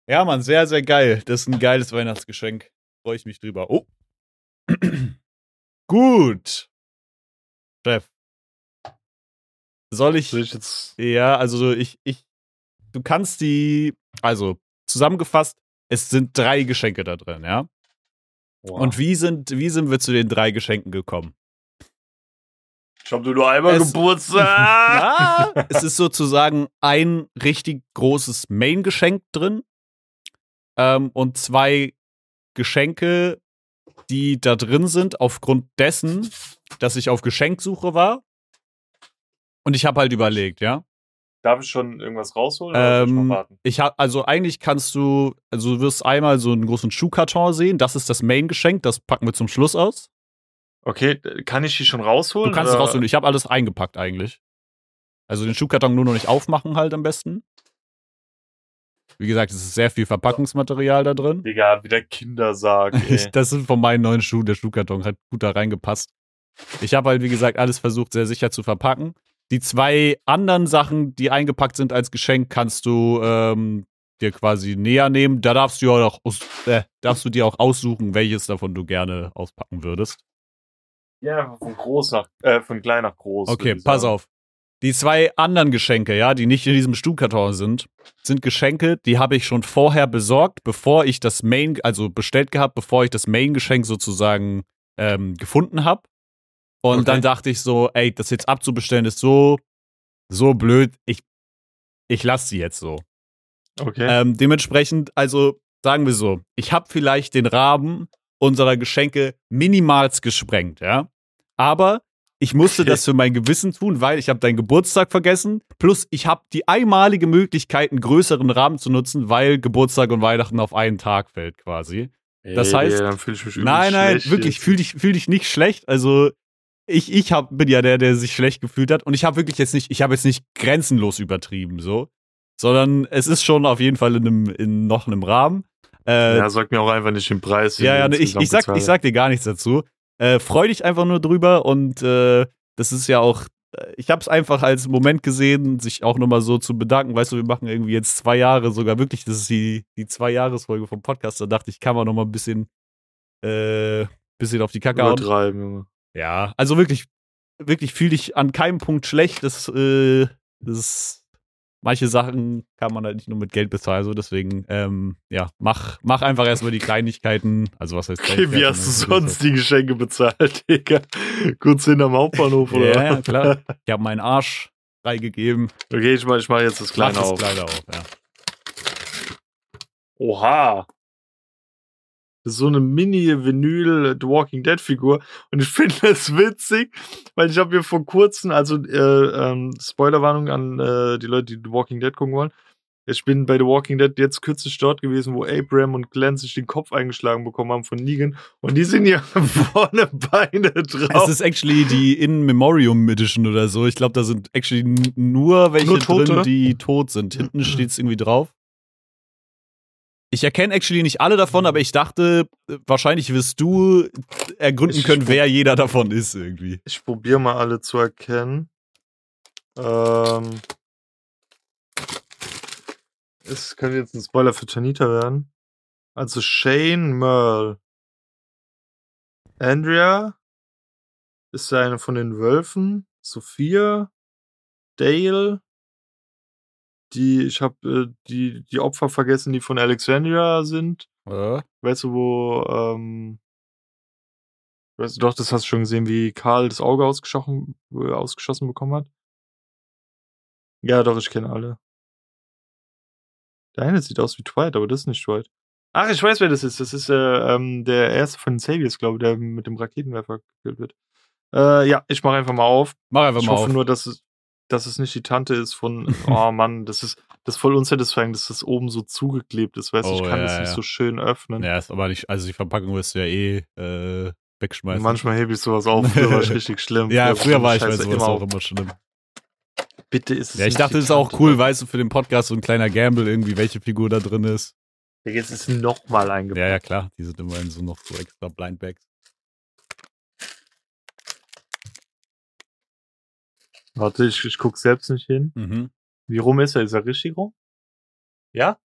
[SPEAKER 1] Ja, Mann, sehr, sehr geil. Das ist ein geiles Weihnachtsgeschenk. Freue ich mich drüber. Oh. [clears throat] Gut. Chef. Soll ich.
[SPEAKER 2] Soll ich jetzt.
[SPEAKER 1] Ja, also ich, ich. Du kannst die. Also, zusammengefasst, es sind drei Geschenke da drin, ja?
[SPEAKER 2] Wow.
[SPEAKER 1] Und wie sind, wie sind wir zu den drei Geschenken gekommen?
[SPEAKER 2] ich habe nur einmal
[SPEAKER 1] Es-
[SPEAKER 2] Geburtstag. [laughs]
[SPEAKER 1] Ah, es ist sozusagen ein richtig großes Main-Geschenk drin ähm, und zwei Geschenke, die da drin sind, aufgrund dessen, dass ich auf Geschenksuche war. Und ich habe halt überlegt, ja.
[SPEAKER 2] Darf ich schon irgendwas rausholen
[SPEAKER 1] Ähm, ich habe, also eigentlich kannst du, also du wirst einmal so einen großen Schuhkarton sehen. Das ist das Main-Geschenk, das packen wir zum Schluss aus.
[SPEAKER 2] Okay, kann ich die schon rausholen?
[SPEAKER 1] Du kannst es
[SPEAKER 2] oder?
[SPEAKER 1] rausholen. Ich habe alles eingepackt eigentlich. Also den Schuhkarton nur noch nicht aufmachen halt am besten. Wie gesagt, es ist sehr viel Verpackungsmaterial da drin.
[SPEAKER 2] Digga, wieder Kindersarg, [laughs]
[SPEAKER 1] Ich,
[SPEAKER 2] ey.
[SPEAKER 1] das sind von meinen neuen Schuhen. Der Schuhkarton hat gut da reingepasst. Ich habe halt, wie gesagt, alles versucht, sehr sicher zu verpacken. Die zwei anderen Sachen, die eingepackt sind als Geschenk, kannst du ähm, dir quasi näher nehmen. Da darfst du, ja auch äh, darfst du dir auch aussuchen, welches davon du gerne auspacken würdest.
[SPEAKER 2] ja, von groß nach, äh, von klein nach groß.
[SPEAKER 1] Okay, pass
[SPEAKER 2] sagen.
[SPEAKER 1] auf. Die zwei anderen Geschenke, ja, die nicht in diesem Stuhlkarton sind, sind Geschenke, die habe ich schon vorher besorgt, bevor ich das Main, also bestellt gehabt, bevor ich das Main-Geschenk sozusagen ähm, gefunden habe. Und
[SPEAKER 2] Okay.
[SPEAKER 1] dann dachte ich so, ey, das jetzt abzubestellen ist so, so blöd. Ich, ich lasse sie jetzt so.
[SPEAKER 2] Okay.
[SPEAKER 1] Ähm, dementsprechend, also sagen wir so, ich habe vielleicht den Rahmen unserer Geschenke minimals gesprengt, ja. Aber ich musste das für mein Gewissen tun, weil ich habe deinen Geburtstag vergessen. Plus ich habe die einmalige Möglichkeit, einen größeren Rahmen zu nutzen, weil Geburtstag und Weihnachten auf einen Tag fällt quasi. das
[SPEAKER 2] Ey,
[SPEAKER 1] heißt- Nein, nein, wirklich, fühl dich, fühl dich nicht schlecht. Also ich, ich hab, bin ja der, der sich schlecht gefühlt hat. Und ich habe wirklich jetzt nicht, ich habe jetzt nicht grenzenlos übertrieben, so. Sondern es ist schon auf jeden Fall in, einem, in noch einem Rahmen. Äh,
[SPEAKER 2] Ja, sag mir auch einfach nicht den Preis.
[SPEAKER 1] ja, ja, ne, ich, ich, sag, ich sag dir gar nichts dazu. Äh, freu dich einfach nur drüber und äh, das ist ja auch, äh, ich habe es einfach als Moment gesehen, sich auch nochmal so zu bedanken. Weißt du, wir machen irgendwie jetzt zwei Jahre, sogar wirklich, das ist die, die Zwei-Jahres-Folge vom Podcast. Da dachte ich, kann man nochmal ein bisschen, äh, bisschen auf die Kacke hauen.
[SPEAKER 2] Übertreiben, Junge.
[SPEAKER 1] Ja, also wirklich, wirklich fühl dich an keinem Punkt schlecht. Das, äh, das ist, manche Sachen kann man halt nicht nur mit Geld bezahlen. Also deswegen, ähm, ja, mach, mach einfach erstmal die Kleinigkeiten. Also was heißt [laughs] Kleinigkeiten?
[SPEAKER 2] wie hast du
[SPEAKER 1] Also,
[SPEAKER 2] sonst die Geschenke bezahlt, [laughs] Digga? Kurz hinterm Hauptbahnhof, oder?
[SPEAKER 1] Ja, ja, klar. [laughs] Ich habe meinen Arsch freigegeben.
[SPEAKER 2] Okay, ich mach, ich mach jetzt das
[SPEAKER 1] Mach
[SPEAKER 2] Kleine
[SPEAKER 1] das
[SPEAKER 2] auf.
[SPEAKER 1] Kleine auf, ja.
[SPEAKER 2] Oha. Das ist so eine Mini-Vinyl The Walking Dead Figur und ich [laughs] finde das witzig, weil ich habe mir vor kurzem, also äh, ähm, Spoilerwarnung an äh, die Leute, die The Walking Dead gucken wollen. Ich bin bei The Walking Dead jetzt kürzlich dort gewesen, wo Abraham und Glenn sich den Kopf eingeschlagen bekommen haben von Negan und die sind ja [laughs] vorne Beine drauf.
[SPEAKER 1] Es ist actually die In Memoriam Edition oder so. Ich glaube, da sind actually nur welche
[SPEAKER 2] Nur
[SPEAKER 1] drin, die tot sind. Hinten steht es irgendwie drauf. Ich erkenne actually nicht alle davon, aber ich dachte, wahrscheinlich wirst du ergründen können, wer jeder davon ist irgendwie.
[SPEAKER 2] Ich probiere mal alle zu erkennen. Ähm, es könnte jetzt ein Spoiler für Tanita werden. Also Shane Merle. Andrea ist eine von den Wölfen. Sophia. Dale. Die, ich habe äh, die, die Opfer vergessen, die von Alexandria sind.
[SPEAKER 1] Äh?
[SPEAKER 2] Weißt du, wo, ähm, weißt du doch, das hast du schon gesehen, wie Karl das Auge ausgeschossen, äh, ausgeschossen bekommen hat? Ja, doch, ich kenne alle. Der eine sieht aus wie Dwight, aber das ist nicht Dwight. Ach, ich weiß, wer das ist. Das ist äh, ähm, der erste von den Saviors, glaube ich, der mit dem Raketenwerfer gekillt wird. Äh, ja, ich mache einfach mal auf.
[SPEAKER 1] Mach einfach
[SPEAKER 2] Ich
[SPEAKER 1] mal
[SPEAKER 2] hoffe
[SPEAKER 1] auf.
[SPEAKER 2] nur, dass es, dass es nicht die Tante ist von, [laughs] oh Mann, das ist, das ist voll unsatisfying, dass das oben so zugeklebt ist, weißt du,
[SPEAKER 1] Oh,
[SPEAKER 2] ich kann
[SPEAKER 1] ja,
[SPEAKER 2] das nicht
[SPEAKER 1] ja.
[SPEAKER 2] so schön öffnen.
[SPEAKER 1] Ja, ist aber nicht, also die Verpackung wirst du ja eh äh, wegschmeißen.
[SPEAKER 2] Manchmal hebe ich sowas auf, früher war ich [laughs] richtig schlimm.
[SPEAKER 1] ja,
[SPEAKER 2] Früher
[SPEAKER 1] früher war ich bei sowas auch immer schlimm.
[SPEAKER 2] Bitte ist es
[SPEAKER 1] Ja, ich
[SPEAKER 2] nicht
[SPEAKER 1] dachte, es ist auch cool, weißt du, für den Podcast so ein kleiner Gamble irgendwie, welche Figur da drin ist.
[SPEAKER 2] Ja, Jetzt ist nochmal eingepackt.
[SPEAKER 1] Ja, ja, klar. Die sind immerhin so noch so extra Blindbags.
[SPEAKER 2] Warte, ich, ich guck selbst nicht hin.
[SPEAKER 1] Mhm.
[SPEAKER 2] Wie rum ist er? Ist er richtig rum? Ja?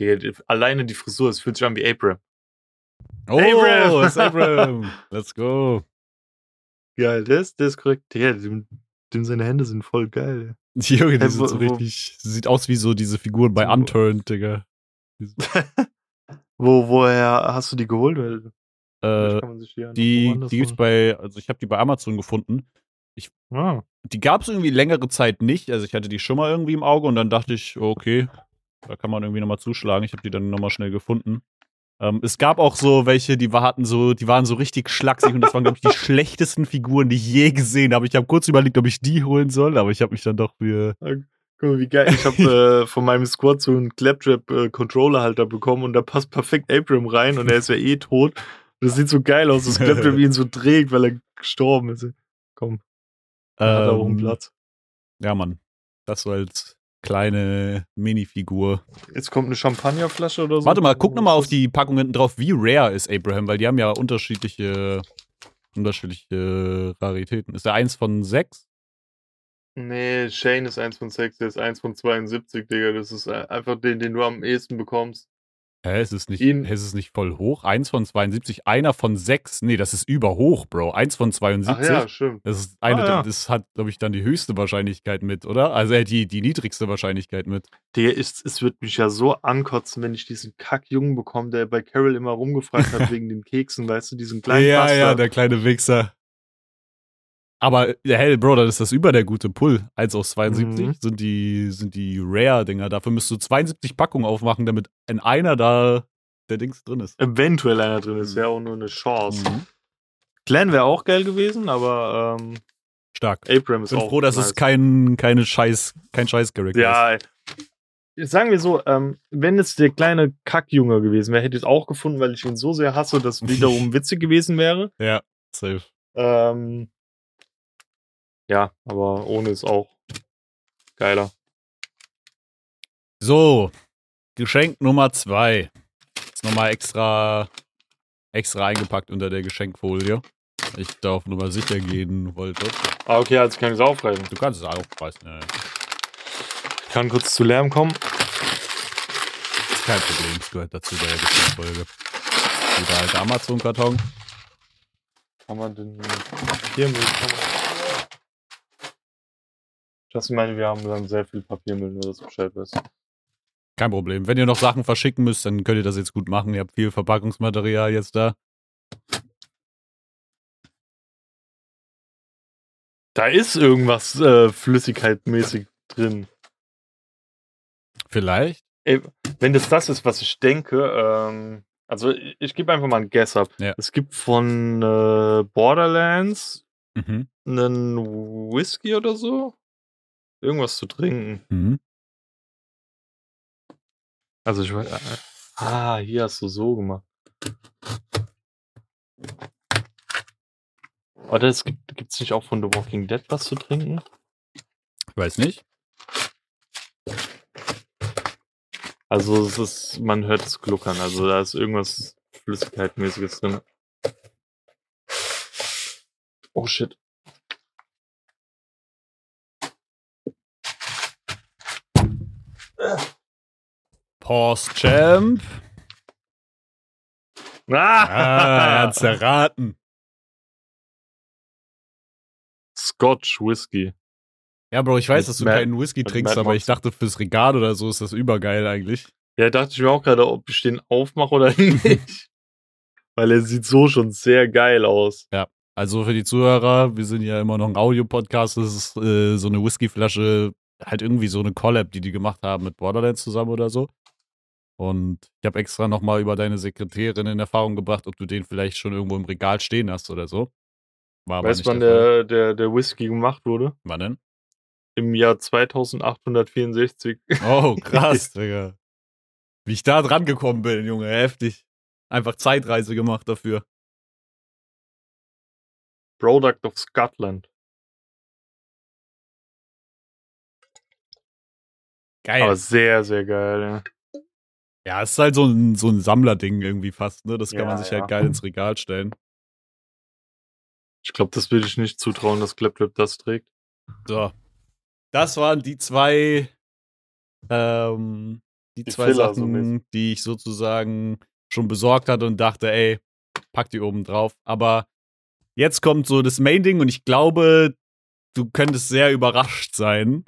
[SPEAKER 2] Die, die, alleine die Frisur, es fühlt sich an wie April.
[SPEAKER 1] Oh,
[SPEAKER 2] Abram!
[SPEAKER 1] ist Abram. [laughs] Let's go.
[SPEAKER 2] Geil, das, das ist korrekt. Ja, die, dem seine Hände sind voll geil. [laughs]
[SPEAKER 1] Junge, die
[SPEAKER 2] Hey,
[SPEAKER 1] sind so
[SPEAKER 2] wo-
[SPEAKER 1] richtig. Sieht aus wie so diese Figuren bei Unturned, Digga. [laughs]
[SPEAKER 2] Wo, woher hast du die geholt?
[SPEAKER 1] Äh,
[SPEAKER 2] kann man sich die,
[SPEAKER 1] die die gibt's bei, also ich habe die bei Amazon gefunden.
[SPEAKER 2] Ah,
[SPEAKER 1] Die gab's irgendwie längere Zeit nicht. Also ich hatte die schon mal irgendwie im Auge und dann dachte ich, okay, da kann man irgendwie nochmal zuschlagen. Ich habe die dann nochmal schnell gefunden. Ähm, es gab auch so welche, die hatten so, die waren so richtig schlaksig und das waren, glaube ich, die [laughs] schlechtesten Figuren, die ich je gesehen habe. Ich habe kurz überlegt, ob ich die holen soll, aber ich habe mich dann doch für.
[SPEAKER 2] guck mal, wie geil. Ich habe [laughs] äh, von meinem Squad so einen Claptrap-Controller-Halter bekommen und da passt perfekt Abram rein und er ist ja eh tot. Das sieht so geil aus, dass Claptrap [laughs] ihn so trägt, weil er gestorben ist. Komm, da hat auch einen
[SPEAKER 1] Ähm,
[SPEAKER 2] Platz.
[SPEAKER 1] Ja, Mann. Das so als kleine Minifigur.
[SPEAKER 2] Jetzt kommt eine Champagnerflasche oder so.
[SPEAKER 1] Warte mal, guck
[SPEAKER 2] Was
[SPEAKER 1] nochmal auf die Packung hinten drauf, wie rare ist Abraham, weil die haben ja unterschiedliche, unterschiedliche Raritäten. Ist der eins von sechs?
[SPEAKER 2] Nee, Shane ist 1 von 6, der ist 1 von 72, Digga. Das ist äh, einfach den, den du am ehesten bekommst.
[SPEAKER 1] Hä, ist es nicht,
[SPEAKER 2] Ihn-
[SPEAKER 1] ist es nicht voll hoch? Eins von 72, einer von sechs. Nee, das ist überhoch, Bro. Eins von
[SPEAKER 2] Ach
[SPEAKER 1] 72.
[SPEAKER 2] ja, stimmt.
[SPEAKER 1] Das ist eine,
[SPEAKER 2] Ah, ja.
[SPEAKER 1] das hat, glaube ich, dann die höchste Wahrscheinlichkeit mit, oder? Also äh, die, die niedrigste Wahrscheinlichkeit mit.
[SPEAKER 2] Der ist, es wird mich ja so ankotzen, wenn ich diesen Kackjungen bekomme, der bei Carol immer rumgefragt hat [laughs] wegen den Keksen, weißt du, diesen kleinen
[SPEAKER 1] ja, ja,
[SPEAKER 2] Bastard.
[SPEAKER 1] der kleine Wichser. Aber, ja, hell, Bro, dann ist das über der gute Pull. 1 aus 72
[SPEAKER 2] Mhm.
[SPEAKER 1] sind die, sind die Rare-Dinger. Dafür müsst du 72 Packungen aufmachen, damit in einer da der Dings drin ist.
[SPEAKER 2] Eventuell einer drin ist,
[SPEAKER 1] Mhm.
[SPEAKER 2] wäre auch nur eine Chance.
[SPEAKER 1] Mhm.
[SPEAKER 2] Glenn wäre auch geil gewesen, aber ähm,
[SPEAKER 1] Stark.
[SPEAKER 2] Abram ist
[SPEAKER 1] Ich bin
[SPEAKER 2] auch
[SPEAKER 1] froh, dass
[SPEAKER 2] nice.
[SPEAKER 1] es kein, keine Scheiß, kein Scheiß-Charakter ist.
[SPEAKER 2] Ja, ey. sagen wir so, ähm, wenn es der kleine Kackjunge gewesen wäre, hätte ich es auch gefunden, weil ich ihn so sehr hasse, dass es [laughs] wiederum witzig gewesen wäre.
[SPEAKER 1] Ja, safe.
[SPEAKER 2] Ähm, ja, aber ohne ist auch geiler.
[SPEAKER 1] So, Geschenk Nummer zwei. Ist nochmal extra, extra eingepackt unter der Geschenkfolie. Ich da auf Nummer sicher gehen wollte.
[SPEAKER 2] Ah, okay, also kann ich es aufreißen.
[SPEAKER 1] Du kannst es aufreißen. Ja.
[SPEAKER 2] Ich kann kurz zu Lärm kommen.
[SPEAKER 1] Ist kein Problem, das gehört dazu bei der Geschenkfolge. Guter alter Amazon-Karton.
[SPEAKER 2] Kann man den Papiermüll? Kann Justin meine, wir haben dann sehr viel Papiermüll, nur dass du Bescheid weißt.
[SPEAKER 1] Kein Problem. Wenn ihr noch Sachen verschicken müsst, dann könnt ihr das jetzt gut machen. Ihr habt viel Verpackungsmaterial jetzt da.
[SPEAKER 2] Da ist irgendwas äh, flüssigkeitmäßig drin.
[SPEAKER 1] Vielleicht.
[SPEAKER 2] Ey, wenn das das ist, was ich denke, ähm, also ich, ich gebe einfach mal ein Guess ab.
[SPEAKER 1] Ja.
[SPEAKER 2] Es gibt von äh, Borderlands
[SPEAKER 1] Mhm.
[SPEAKER 2] einen Whisky oder so. Irgendwas zu trinken.
[SPEAKER 1] Mhm.
[SPEAKER 2] Also ich weiß. Äh, ah, hier hast du so gemacht. Oder es gibt gibt's nicht auch von The Walking Dead was zu trinken?
[SPEAKER 1] Weiß nicht.
[SPEAKER 2] Also es ist, man hört es gluckern, also da ist irgendwas Flüssigkeitmäßiges drin. Oh shit.
[SPEAKER 1] Pause Champ. Ah, er hat's erraten.
[SPEAKER 2] Scotch Whisky.
[SPEAKER 1] Ja, Bro, ich weiß,
[SPEAKER 2] Mit
[SPEAKER 1] dass du
[SPEAKER 2] Mad-
[SPEAKER 1] keinen Whisky trinkst,
[SPEAKER 2] Mad
[SPEAKER 1] aber ich dachte, fürs Regal oder so ist das übergeil eigentlich.
[SPEAKER 2] Ja, dachte ich mir auch gerade, ob ich den aufmache oder [laughs] nicht. Weil er sieht so schon sehr geil aus.
[SPEAKER 1] Also für die Zuhörer, wir sind ja immer noch ein Audio-Podcast, das ist äh, so eine Whiskyflasche, halt irgendwie so eine Collab, die die gemacht haben mit Borderlands zusammen oder so. Und ich habe extra nochmal über deine Sekretärin in Erfahrung gebracht, ob du den vielleicht schon irgendwo im Regal stehen hast oder so. War
[SPEAKER 2] weißt du, wann
[SPEAKER 1] der,
[SPEAKER 2] der, der Whisky gemacht wurde?
[SPEAKER 1] Wann denn?
[SPEAKER 2] Im Jahr 2864.
[SPEAKER 1] Oh, [laughs] krass, Digga. Wie ich da dran gekommen bin, Junge, heftig. Einfach Zeitreise gemacht dafür.
[SPEAKER 2] Product of Scotland.
[SPEAKER 1] Geil.
[SPEAKER 2] Aber sehr, sehr geil, ja.
[SPEAKER 1] Ja, es ist halt so ein, so ein Sammlerding irgendwie fast, ne? Das kann
[SPEAKER 2] Ja,
[SPEAKER 1] man sich
[SPEAKER 2] ja.
[SPEAKER 1] halt geil ins Regal stellen.
[SPEAKER 2] Ich glaube, das würde ich nicht zutrauen, dass Claptrap das trägt.
[SPEAKER 1] So. Das waren die zwei, ähm, die,
[SPEAKER 2] Die
[SPEAKER 1] zwei
[SPEAKER 2] Filler, so
[SPEAKER 1] Sachen,
[SPEAKER 2] mäßig.
[SPEAKER 1] die ich sozusagen schon besorgt hatte und dachte, ey, pack die oben drauf. Aber jetzt kommt so das Main-Ding und ich glaube, du könntest sehr überrascht sein.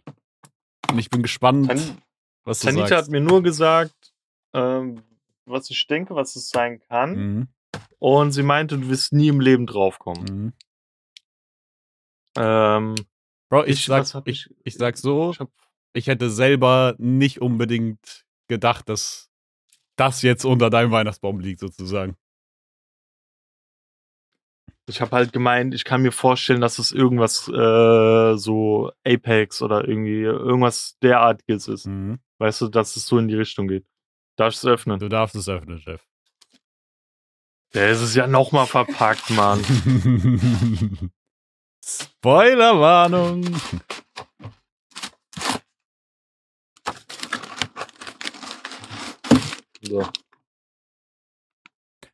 [SPEAKER 1] Und ich bin gespannt,
[SPEAKER 2] Tan
[SPEAKER 1] was du
[SPEAKER 2] Tanita
[SPEAKER 1] sagst.
[SPEAKER 2] hat mir nur gesagt, ähm, was ich denke, was es sein kann.
[SPEAKER 1] Mhm.
[SPEAKER 2] Und sie meinte, du wirst nie im Leben draufkommen.
[SPEAKER 1] Mhm.
[SPEAKER 2] Ähm,
[SPEAKER 1] Bro, ich,
[SPEAKER 2] was
[SPEAKER 1] sag,
[SPEAKER 2] hab
[SPEAKER 1] ich, ich sag so,
[SPEAKER 2] ich hab,
[SPEAKER 1] ich hätte selber nicht unbedingt gedacht, dass das jetzt unter deinem Weihnachtsbaum liegt, sozusagen.
[SPEAKER 2] ich hab halt gemeint, ich kann mir vorstellen, dass es irgendwas äh, so Apex oder irgendwie irgendwas derartiges ist.
[SPEAKER 1] Mhm.
[SPEAKER 2] Weißt du, dass es so in die Richtung geht. Darf ich es öffnen?
[SPEAKER 1] Du darfst es öffnen, Chef.
[SPEAKER 2] Der ist es ja nochmal verpackt, Mann. [laughs]
[SPEAKER 1] Spoilerwarnung.
[SPEAKER 2] So.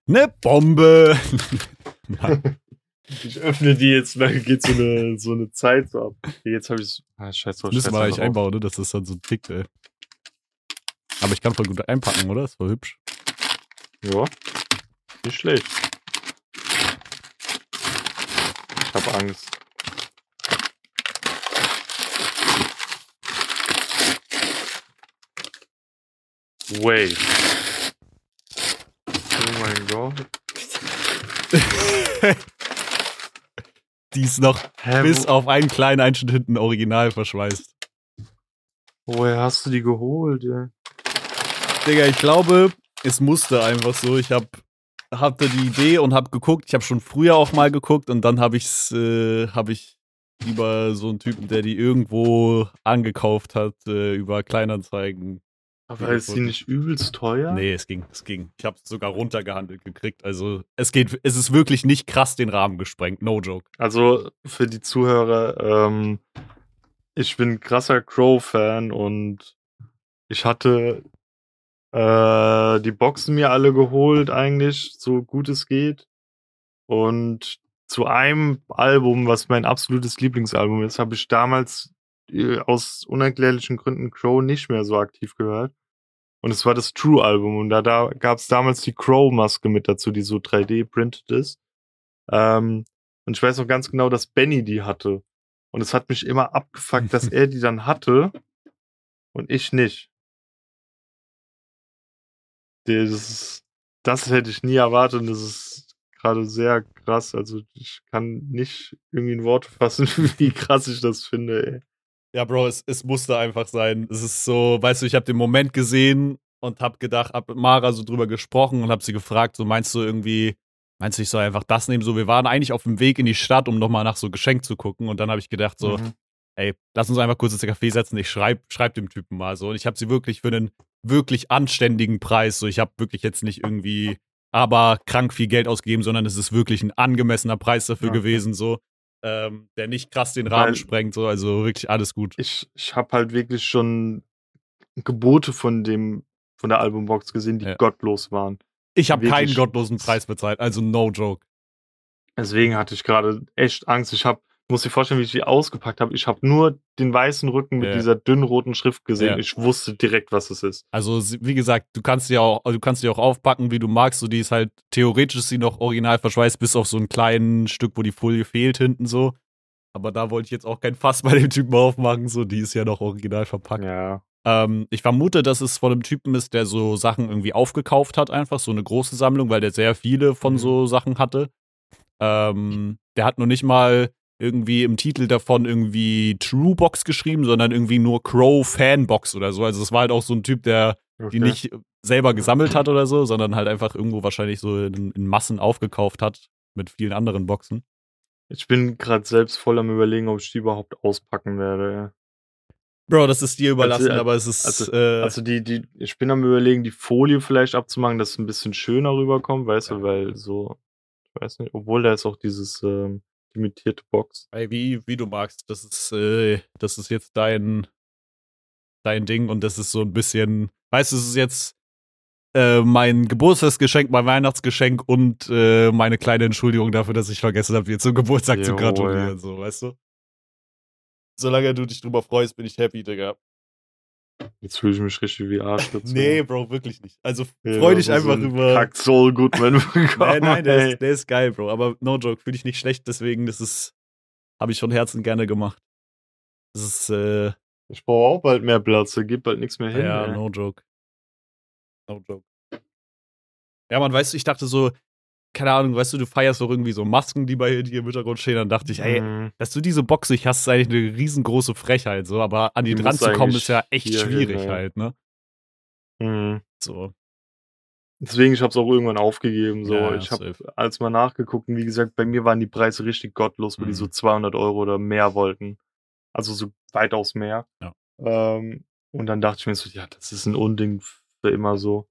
[SPEAKER 1] Ne Bombe. [laughs]
[SPEAKER 2] Ich öffne die jetzt, weil geht so eine, so eine Zeit so ab. Jetzt habe ich Ah, scheiße, was
[SPEAKER 1] Müssen wir eigentlich
[SPEAKER 2] drauf.
[SPEAKER 1] einbauen, ne? dass das dann so tickt, ey. Aber ich kann voll gut einpacken, oder? Ist voll hübsch.
[SPEAKER 2] Ja. Nicht schlecht. Ich habe Angst. Wait. Oh mein Gott. [laughs]
[SPEAKER 1] Die ist noch
[SPEAKER 2] Hä,
[SPEAKER 1] bis auf einen kleinen Einschnitt hinten original verschweißt.
[SPEAKER 2] woher hast du die geholt, ey?
[SPEAKER 1] Digga, ich glaube, es musste einfach so. Ich hab, hatte die Idee und hab geguckt. Ich habe schon früher auch mal geguckt und dann habe ich's, äh, habe ich über so einen Typen, der die irgendwo angekauft hat, äh, über Kleinanzeigen.
[SPEAKER 2] Aber ist die nicht übelst teuer?
[SPEAKER 1] Nee, es ging, es ging. Ich habe es sogar runtergehandelt gekriegt. Also es geht, es ist wirklich nicht krass den Rahmen gesprengt. No joke.
[SPEAKER 2] Also für die Zuhörer, ähm, ich bin krasser Crow-Fan und ich hatte äh, die Boxen mir alle geholt, eigentlich, so gut es geht. Und zu einem Album, was mein absolutes Lieblingsalbum ist, habe ich damals äh, aus unerklärlichen Gründen Crow nicht mehr so aktiv gehört. Und es war das True-Album. Und da, da gab es damals die Crow-Maske mit dazu, die so 3D-printed ist. Ähm, und ich weiß noch ganz genau, dass Benny die hatte. Und es hat mich immer abgefuckt, dass [laughs] er die dann hatte und ich nicht. Das, das hätte ich nie erwartet und das ist gerade sehr krass. Also ich kann nicht irgendwie in Worte fassen, [laughs] wie krass ich das finde. Ey.
[SPEAKER 1] Ja, Bro, es, es musste einfach sein. Es ist so, weißt du, ich habe den Moment gesehen und hab gedacht, hab mit Mara so drüber gesprochen und hab sie gefragt, so meinst du irgendwie, meinst du, ich soll einfach das nehmen? So, wir waren eigentlich auf dem Weg in die Stadt, um nochmal nach so Geschenk zu gucken und dann habe ich gedacht, so,
[SPEAKER 2] Mhm.
[SPEAKER 1] Ey, lass uns einfach kurz ins Café setzen, ich schreib, schreib dem Typen mal so. Und ich habe sie wirklich für einen wirklich anständigen Preis, so ich habe wirklich jetzt nicht irgendwie aber krank viel Geld ausgegeben, sondern es ist wirklich ein angemessener Preis dafür
[SPEAKER 2] Okay.
[SPEAKER 1] gewesen, so, ähm, der nicht krass den Rahmen
[SPEAKER 2] Weil-
[SPEAKER 1] sprengt, so, also wirklich alles gut.
[SPEAKER 2] Ich, ich habe halt wirklich schon Gebote von dem von der Albumbox gesehen, die
[SPEAKER 1] Ja.
[SPEAKER 2] gottlos waren.
[SPEAKER 1] Ich habe keinen gottlosen Preis bezahlt, also no joke.
[SPEAKER 2] Deswegen hatte ich gerade echt Angst. Ich habe, muss dir vorstellen, wie ich die ausgepackt habe. Ich habe nur den weißen Rücken mit
[SPEAKER 1] Ja.
[SPEAKER 2] dieser dünnen roten Schrift gesehen.
[SPEAKER 1] Ja.
[SPEAKER 2] Ich wusste direkt, was es ist.
[SPEAKER 1] Also wie gesagt, du kannst sie auch, du kannst sie auch aufpacken, wie du magst. So die ist halt theoretisch sie noch original verschweißt, bis auf so ein kleines Stück, wo die Folie fehlt hinten so. Aber da wollte ich jetzt auch kein Fass bei dem Typen aufmachen. So die ist ja noch original verpackt.
[SPEAKER 2] Ja.
[SPEAKER 1] Ähm, ich vermute, dass es von einem Typen ist, der so Sachen irgendwie aufgekauft hat, einfach so eine große Sammlung, weil der sehr viele von
[SPEAKER 2] Mhm.
[SPEAKER 1] so Sachen hatte. Ähm, der hat noch nicht mal irgendwie im Titel davon irgendwie True Box geschrieben, sondern irgendwie nur Crow Fanbox oder so. Also es war halt auch so ein Typ, der
[SPEAKER 2] Okay.
[SPEAKER 1] die nicht selber gesammelt hat oder so, sondern halt einfach irgendwo wahrscheinlich so in, in Massen aufgekauft hat mit vielen anderen Boxen.
[SPEAKER 2] Ich bin gerade selbst voll am überlegen, ob ich die überhaupt auspacken werde.
[SPEAKER 1] Bro, das ist dir überlassen,
[SPEAKER 2] Also,
[SPEAKER 1] aber es ist
[SPEAKER 2] also-
[SPEAKER 1] äh,
[SPEAKER 2] Also die, die, ich bin am überlegen, die Folie vielleicht abzumachen, dass es ein bisschen schöner rüberkommt, weißt du, weil so, ich weiß nicht, obwohl da ist auch dieses ähm, limitierte Box.
[SPEAKER 1] Ey, wie, wie du magst. Das ist, äh, das ist jetzt dein, dein Ding und das ist so ein bisschen, weißt du, es ist jetzt äh, mein Geburtstagsgeschenk, mein Weihnachtsgeschenk und äh, meine kleine Entschuldigung dafür, dass ich vergessen habe, dir zum Geburtstag zu
[SPEAKER 2] Jawohl.
[SPEAKER 1] gratulieren, so, weißt du? Solange du dich drüber freust, bin ich happy, Digga.
[SPEAKER 2] Jetzt fühle ich mich richtig wie Arsch [laughs] dazu.
[SPEAKER 1] Nee, Bro, wirklich nicht. Also
[SPEAKER 2] Ja,
[SPEAKER 1] freu dich
[SPEAKER 2] so
[SPEAKER 1] einfach
[SPEAKER 2] ein
[SPEAKER 1] über.
[SPEAKER 2] Kack Soul Goodman bekommen.
[SPEAKER 1] Nein, nein, der ist, der ist geil, Bro. Aber no joke, fühl dich nicht schlecht, deswegen, das ist. habe ich von Herzen gerne gemacht. Das ist, äh,
[SPEAKER 2] Ich brauche auch bald mehr Platz, da geht bald nichts mehr hin.
[SPEAKER 1] ja,
[SPEAKER 2] ey.
[SPEAKER 1] no joke. No joke. Ja, man, weißt du, ich dachte so, keine Ahnung, weißt du, du feierst doch irgendwie so Masken, die bei dir im Hintergrund stehen. Dann dachte ich, ey,
[SPEAKER 2] Mhm.
[SPEAKER 1] dass du diese Box nicht hast, ist eigentlich eine riesengroße Frechheit, so, aber an die,
[SPEAKER 2] Die
[SPEAKER 1] dran zu kommen, ist ja echt
[SPEAKER 2] hier hin,
[SPEAKER 1] schwierig
[SPEAKER 2] ey.
[SPEAKER 1] halt, ne?
[SPEAKER 2] Mhm.
[SPEAKER 1] So.
[SPEAKER 2] Deswegen, ich habe es auch irgendwann aufgegeben. So,
[SPEAKER 1] Ja,
[SPEAKER 2] ich habe als mal nachgeguckt und wie gesagt, bei mir waren die Preise richtig gottlos, die
[SPEAKER 1] Mhm.
[SPEAKER 2] so 200 Euro oder mehr wollten. Also so weitaus mehr.
[SPEAKER 1] Ja.
[SPEAKER 2] Ähm, und dann dachte ich mir so, ja, das ist ein Unding für immer so.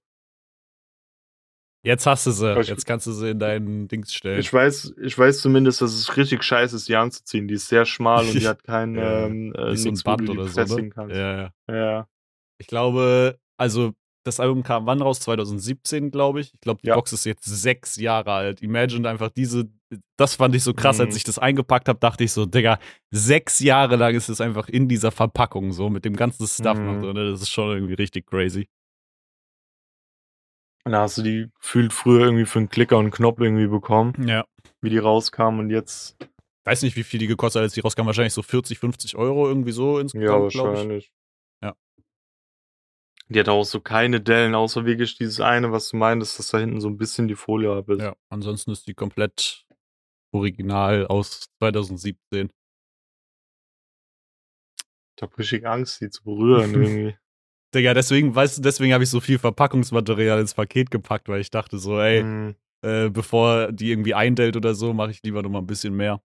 [SPEAKER 1] Jetzt hast du sie. Jetzt kannst du sie in deinen Dings stellen.
[SPEAKER 2] Ich weiß, ich weiß zumindest, dass es richtig scheiße ist, die anzuziehen. Die ist sehr schmal und die [laughs] hat kein
[SPEAKER 1] Ja,
[SPEAKER 2] ähm, äh,
[SPEAKER 1] so ein Band oder so, ne? Ja, ja.
[SPEAKER 2] Ja.
[SPEAKER 1] Ich glaube, also das Album kam wann raus? 2017, glaube ich. Ich glaube, die
[SPEAKER 2] Ja.
[SPEAKER 1] Box ist jetzt sechs Jahre alt. Imagine einfach diese, das fand ich so krass,
[SPEAKER 2] Mhm.
[SPEAKER 1] als ich das eingepackt habe, dachte ich so, Digga, sechs Jahre lang ist es einfach in dieser Verpackung so, mit dem ganzen Stuff noch
[SPEAKER 2] Mhm.
[SPEAKER 1] drin. ne? Das ist schon irgendwie richtig crazy.
[SPEAKER 2] Und da hast du die gefühlt früher irgendwie für einen Klicker und einen Knopf irgendwie bekommen,
[SPEAKER 1] Ja.
[SPEAKER 2] wie die rauskamen und jetzt,
[SPEAKER 1] Weiß nicht, wie viel die gekostet hat, als die rauskam. Wahrscheinlich so 40, 50 Euro irgendwie so
[SPEAKER 2] ja,
[SPEAKER 1] insgesamt, ich.
[SPEAKER 2] wahrscheinlich.
[SPEAKER 1] Ja.
[SPEAKER 2] Die hat auch so keine Dellen, außer wirklich dieses eine, was du meintest, dass da hinten so ein bisschen die Folie ab ist.
[SPEAKER 1] Ja, ansonsten ist die komplett original aus 2017.
[SPEAKER 2] Ich hab richtig Angst, die zu berühren [laughs] irgendwie.
[SPEAKER 1] Digga, deswegen, weißt du, deswegen habe ich so viel Verpackungsmaterial ins Paket gepackt, weil ich dachte so, ey,
[SPEAKER 2] Hm.
[SPEAKER 1] äh, bevor die irgendwie eindellt oder so, mache ich lieber noch mal ein bisschen mehr.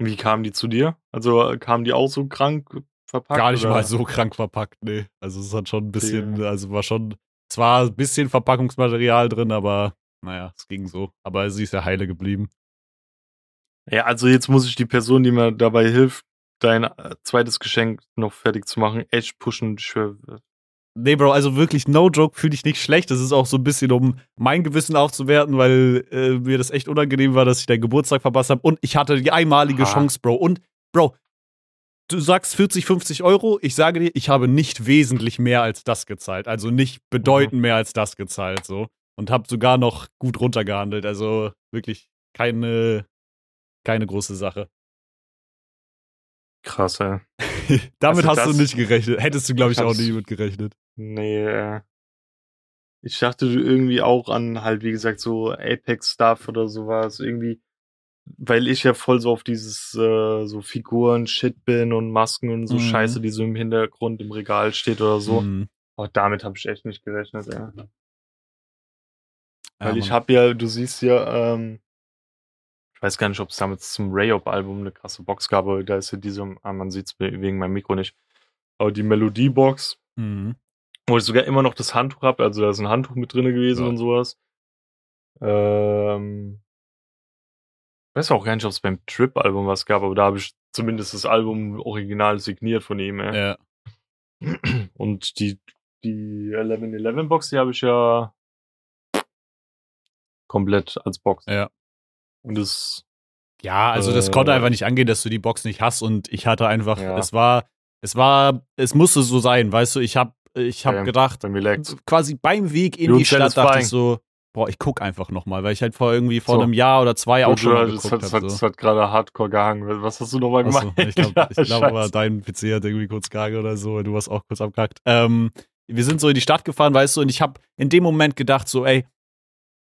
[SPEAKER 2] Wie kamen die zu dir? Also äh, kamen die auch so krank verpackt?
[SPEAKER 1] Gar nicht
[SPEAKER 2] oder?
[SPEAKER 1] mal so krank verpackt, nee. Also es hat schon ein bisschen, also war schon, zwar ein bisschen Verpackungsmaterial drin, aber naja, es ging so. Aber sie ist ja heile geblieben.
[SPEAKER 2] Ja, also jetzt muss ich die Person, die mir dabei hilft, dein äh, zweites Geschenk noch fertig zu machen, echt pushen. Ich schwör,
[SPEAKER 1] Nee, Bro, also wirklich, no joke, fühle ich nicht schlecht. Das ist auch so ein bisschen, um mein Gewissen aufzuwerten, weil äh, mir das echt unangenehm war, dass ich deinen Geburtstag verpasst habe. Und ich hatte die einmalige
[SPEAKER 2] Ha.
[SPEAKER 1] Chance, Bro. Und, Bro, du sagst 40, 50 Euro. Ich sage dir, ich habe nicht wesentlich mehr als das gezahlt. Also nicht bedeutend mehr als das gezahlt, so. Und habe sogar noch gut runtergehandelt. Also wirklich keine, keine große Sache.
[SPEAKER 2] Krass, ey. [laughs]
[SPEAKER 1] Damit
[SPEAKER 2] Also
[SPEAKER 1] hast du
[SPEAKER 2] das-
[SPEAKER 1] nicht gerechnet. Hättest du, glaube ich,
[SPEAKER 2] Ich
[SPEAKER 1] auch nie mit gerechnet.
[SPEAKER 2] Nee, äh, ich dachte irgendwie auch an halt, wie gesagt, so Apex-Stuff oder sowas. Irgendwie, weil ich ja voll so auf dieses äh, so Figuren-Shit bin und Masken und so
[SPEAKER 1] Mhm.
[SPEAKER 2] Scheiße, die so im Hintergrund im Regal steht oder so.
[SPEAKER 1] Mhm.
[SPEAKER 2] Aber damit habe ich echt nicht gerechnet, ey.
[SPEAKER 1] Ja,
[SPEAKER 2] Weil ich
[SPEAKER 1] Mann.
[SPEAKER 2] habe ja, du siehst ja, ähm, ich weiß gar nicht, ob es damals zum Rayop-Album eine krasse Box gab, aber da ist ja diese, ah, man sieht es wegen meinem Mikro nicht, aber die Melodiebox,
[SPEAKER 1] Mhm.
[SPEAKER 2] wo ich sogar immer noch das Handtuch habe, also da ist ein Handtuch mit drin gewesen
[SPEAKER 1] Ja.
[SPEAKER 2] und sowas. Ähm, ich weiß auch gar nicht, ob es beim Trip-Album was gab, aber da habe ich zumindest das Album original signiert von ihm. Ey.
[SPEAKER 1] Ja.
[SPEAKER 2] Und die, die 11-11-Box, die habe ich ja komplett als Box.
[SPEAKER 1] Ja.
[SPEAKER 2] Und das,
[SPEAKER 1] Ja, also das
[SPEAKER 2] Äh,
[SPEAKER 1] konnte einfach nicht angehen, dass du die Box nicht hast und ich hatte einfach,
[SPEAKER 2] Ja.
[SPEAKER 1] es war, es war, es musste so sein, weißt du, ich hab, ich hab
[SPEAKER 2] Ja,
[SPEAKER 1] gedacht, quasi beim Weg in
[SPEAKER 2] You're
[SPEAKER 1] die Stadt dachte ich so, boah, ich guck einfach nochmal, weil ich halt vor irgendwie vor
[SPEAKER 2] So.
[SPEAKER 1] einem Jahr oder zwei auch schon geguckt
[SPEAKER 2] hat, das
[SPEAKER 1] hab,
[SPEAKER 2] hat,
[SPEAKER 1] so.
[SPEAKER 2] hat gerade hardcore gehangen. Was hast du nochmal gemacht?
[SPEAKER 1] ich glaube, glaub, [laughs] aber dein PC hat irgendwie kurz gehangen oder so, du warst auch kurz abgehackt. Ähm, wir sind so in die Stadt gefahren, weißt du, und ich habe in dem Moment gedacht so, ey,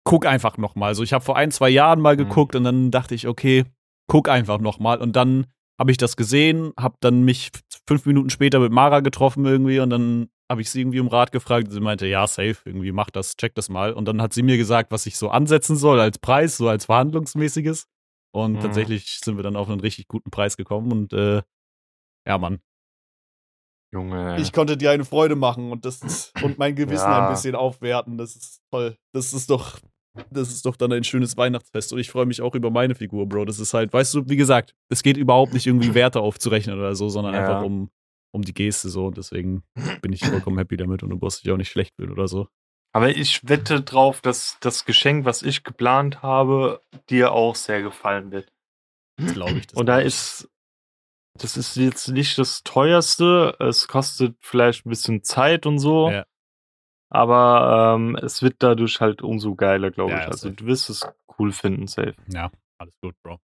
[SPEAKER 1] guck einfach noch mal. So, ich habe vor ein, zwei Jahren mal
[SPEAKER 2] Mhm.
[SPEAKER 1] geguckt und dann dachte ich, okay, guck einfach noch mal. Und dann habe ich das gesehen, habe dann mich fünf Minuten später mit Mara getroffen irgendwie und dann habe ich sie irgendwie um Rat gefragt. und Sie meinte, ja, safe, irgendwie mach das, check das mal. Und dann hat sie mir gesagt, was ich so ansetzen soll als Preis, so als verhandlungsmäßiges. Und
[SPEAKER 2] Mhm.
[SPEAKER 1] tatsächlich sind wir dann auf einen richtig guten Preis gekommen und äh, ja, Mann.
[SPEAKER 2] Junge.
[SPEAKER 1] Ich konnte dir eine Freude machen und das ist, und mein Gewissen
[SPEAKER 2] Ja.
[SPEAKER 1] ein bisschen aufwerten. Das ist toll. Das ist doch, das ist doch dann ein schönes Weihnachtsfest. Und ich freue mich auch über meine Figur, Bro. Das ist halt, weißt du, wie gesagt, es geht überhaupt nicht irgendwie Werte aufzurechnen oder so, sondern
[SPEAKER 2] Ja.
[SPEAKER 1] einfach um, um die Geste so. Und deswegen bin ich vollkommen happy damit und du brauchst dich auch nicht schlecht fühlen oder so.
[SPEAKER 2] Aber ich wette drauf, dass das Geschenk, was ich geplant habe, dir auch sehr gefallen wird.
[SPEAKER 1] Glaube ich. Das
[SPEAKER 2] Und da ist, das ist jetzt nicht das teuerste. Es kostet vielleicht ein bisschen Zeit und so.
[SPEAKER 1] Ja.
[SPEAKER 2] Aber ähm, es wird dadurch halt umso geiler, glaube
[SPEAKER 1] Ja,
[SPEAKER 2] ich. Also
[SPEAKER 1] safe.
[SPEAKER 2] du wirst es cool finden, safe.
[SPEAKER 1] Ja, alles gut, Bro.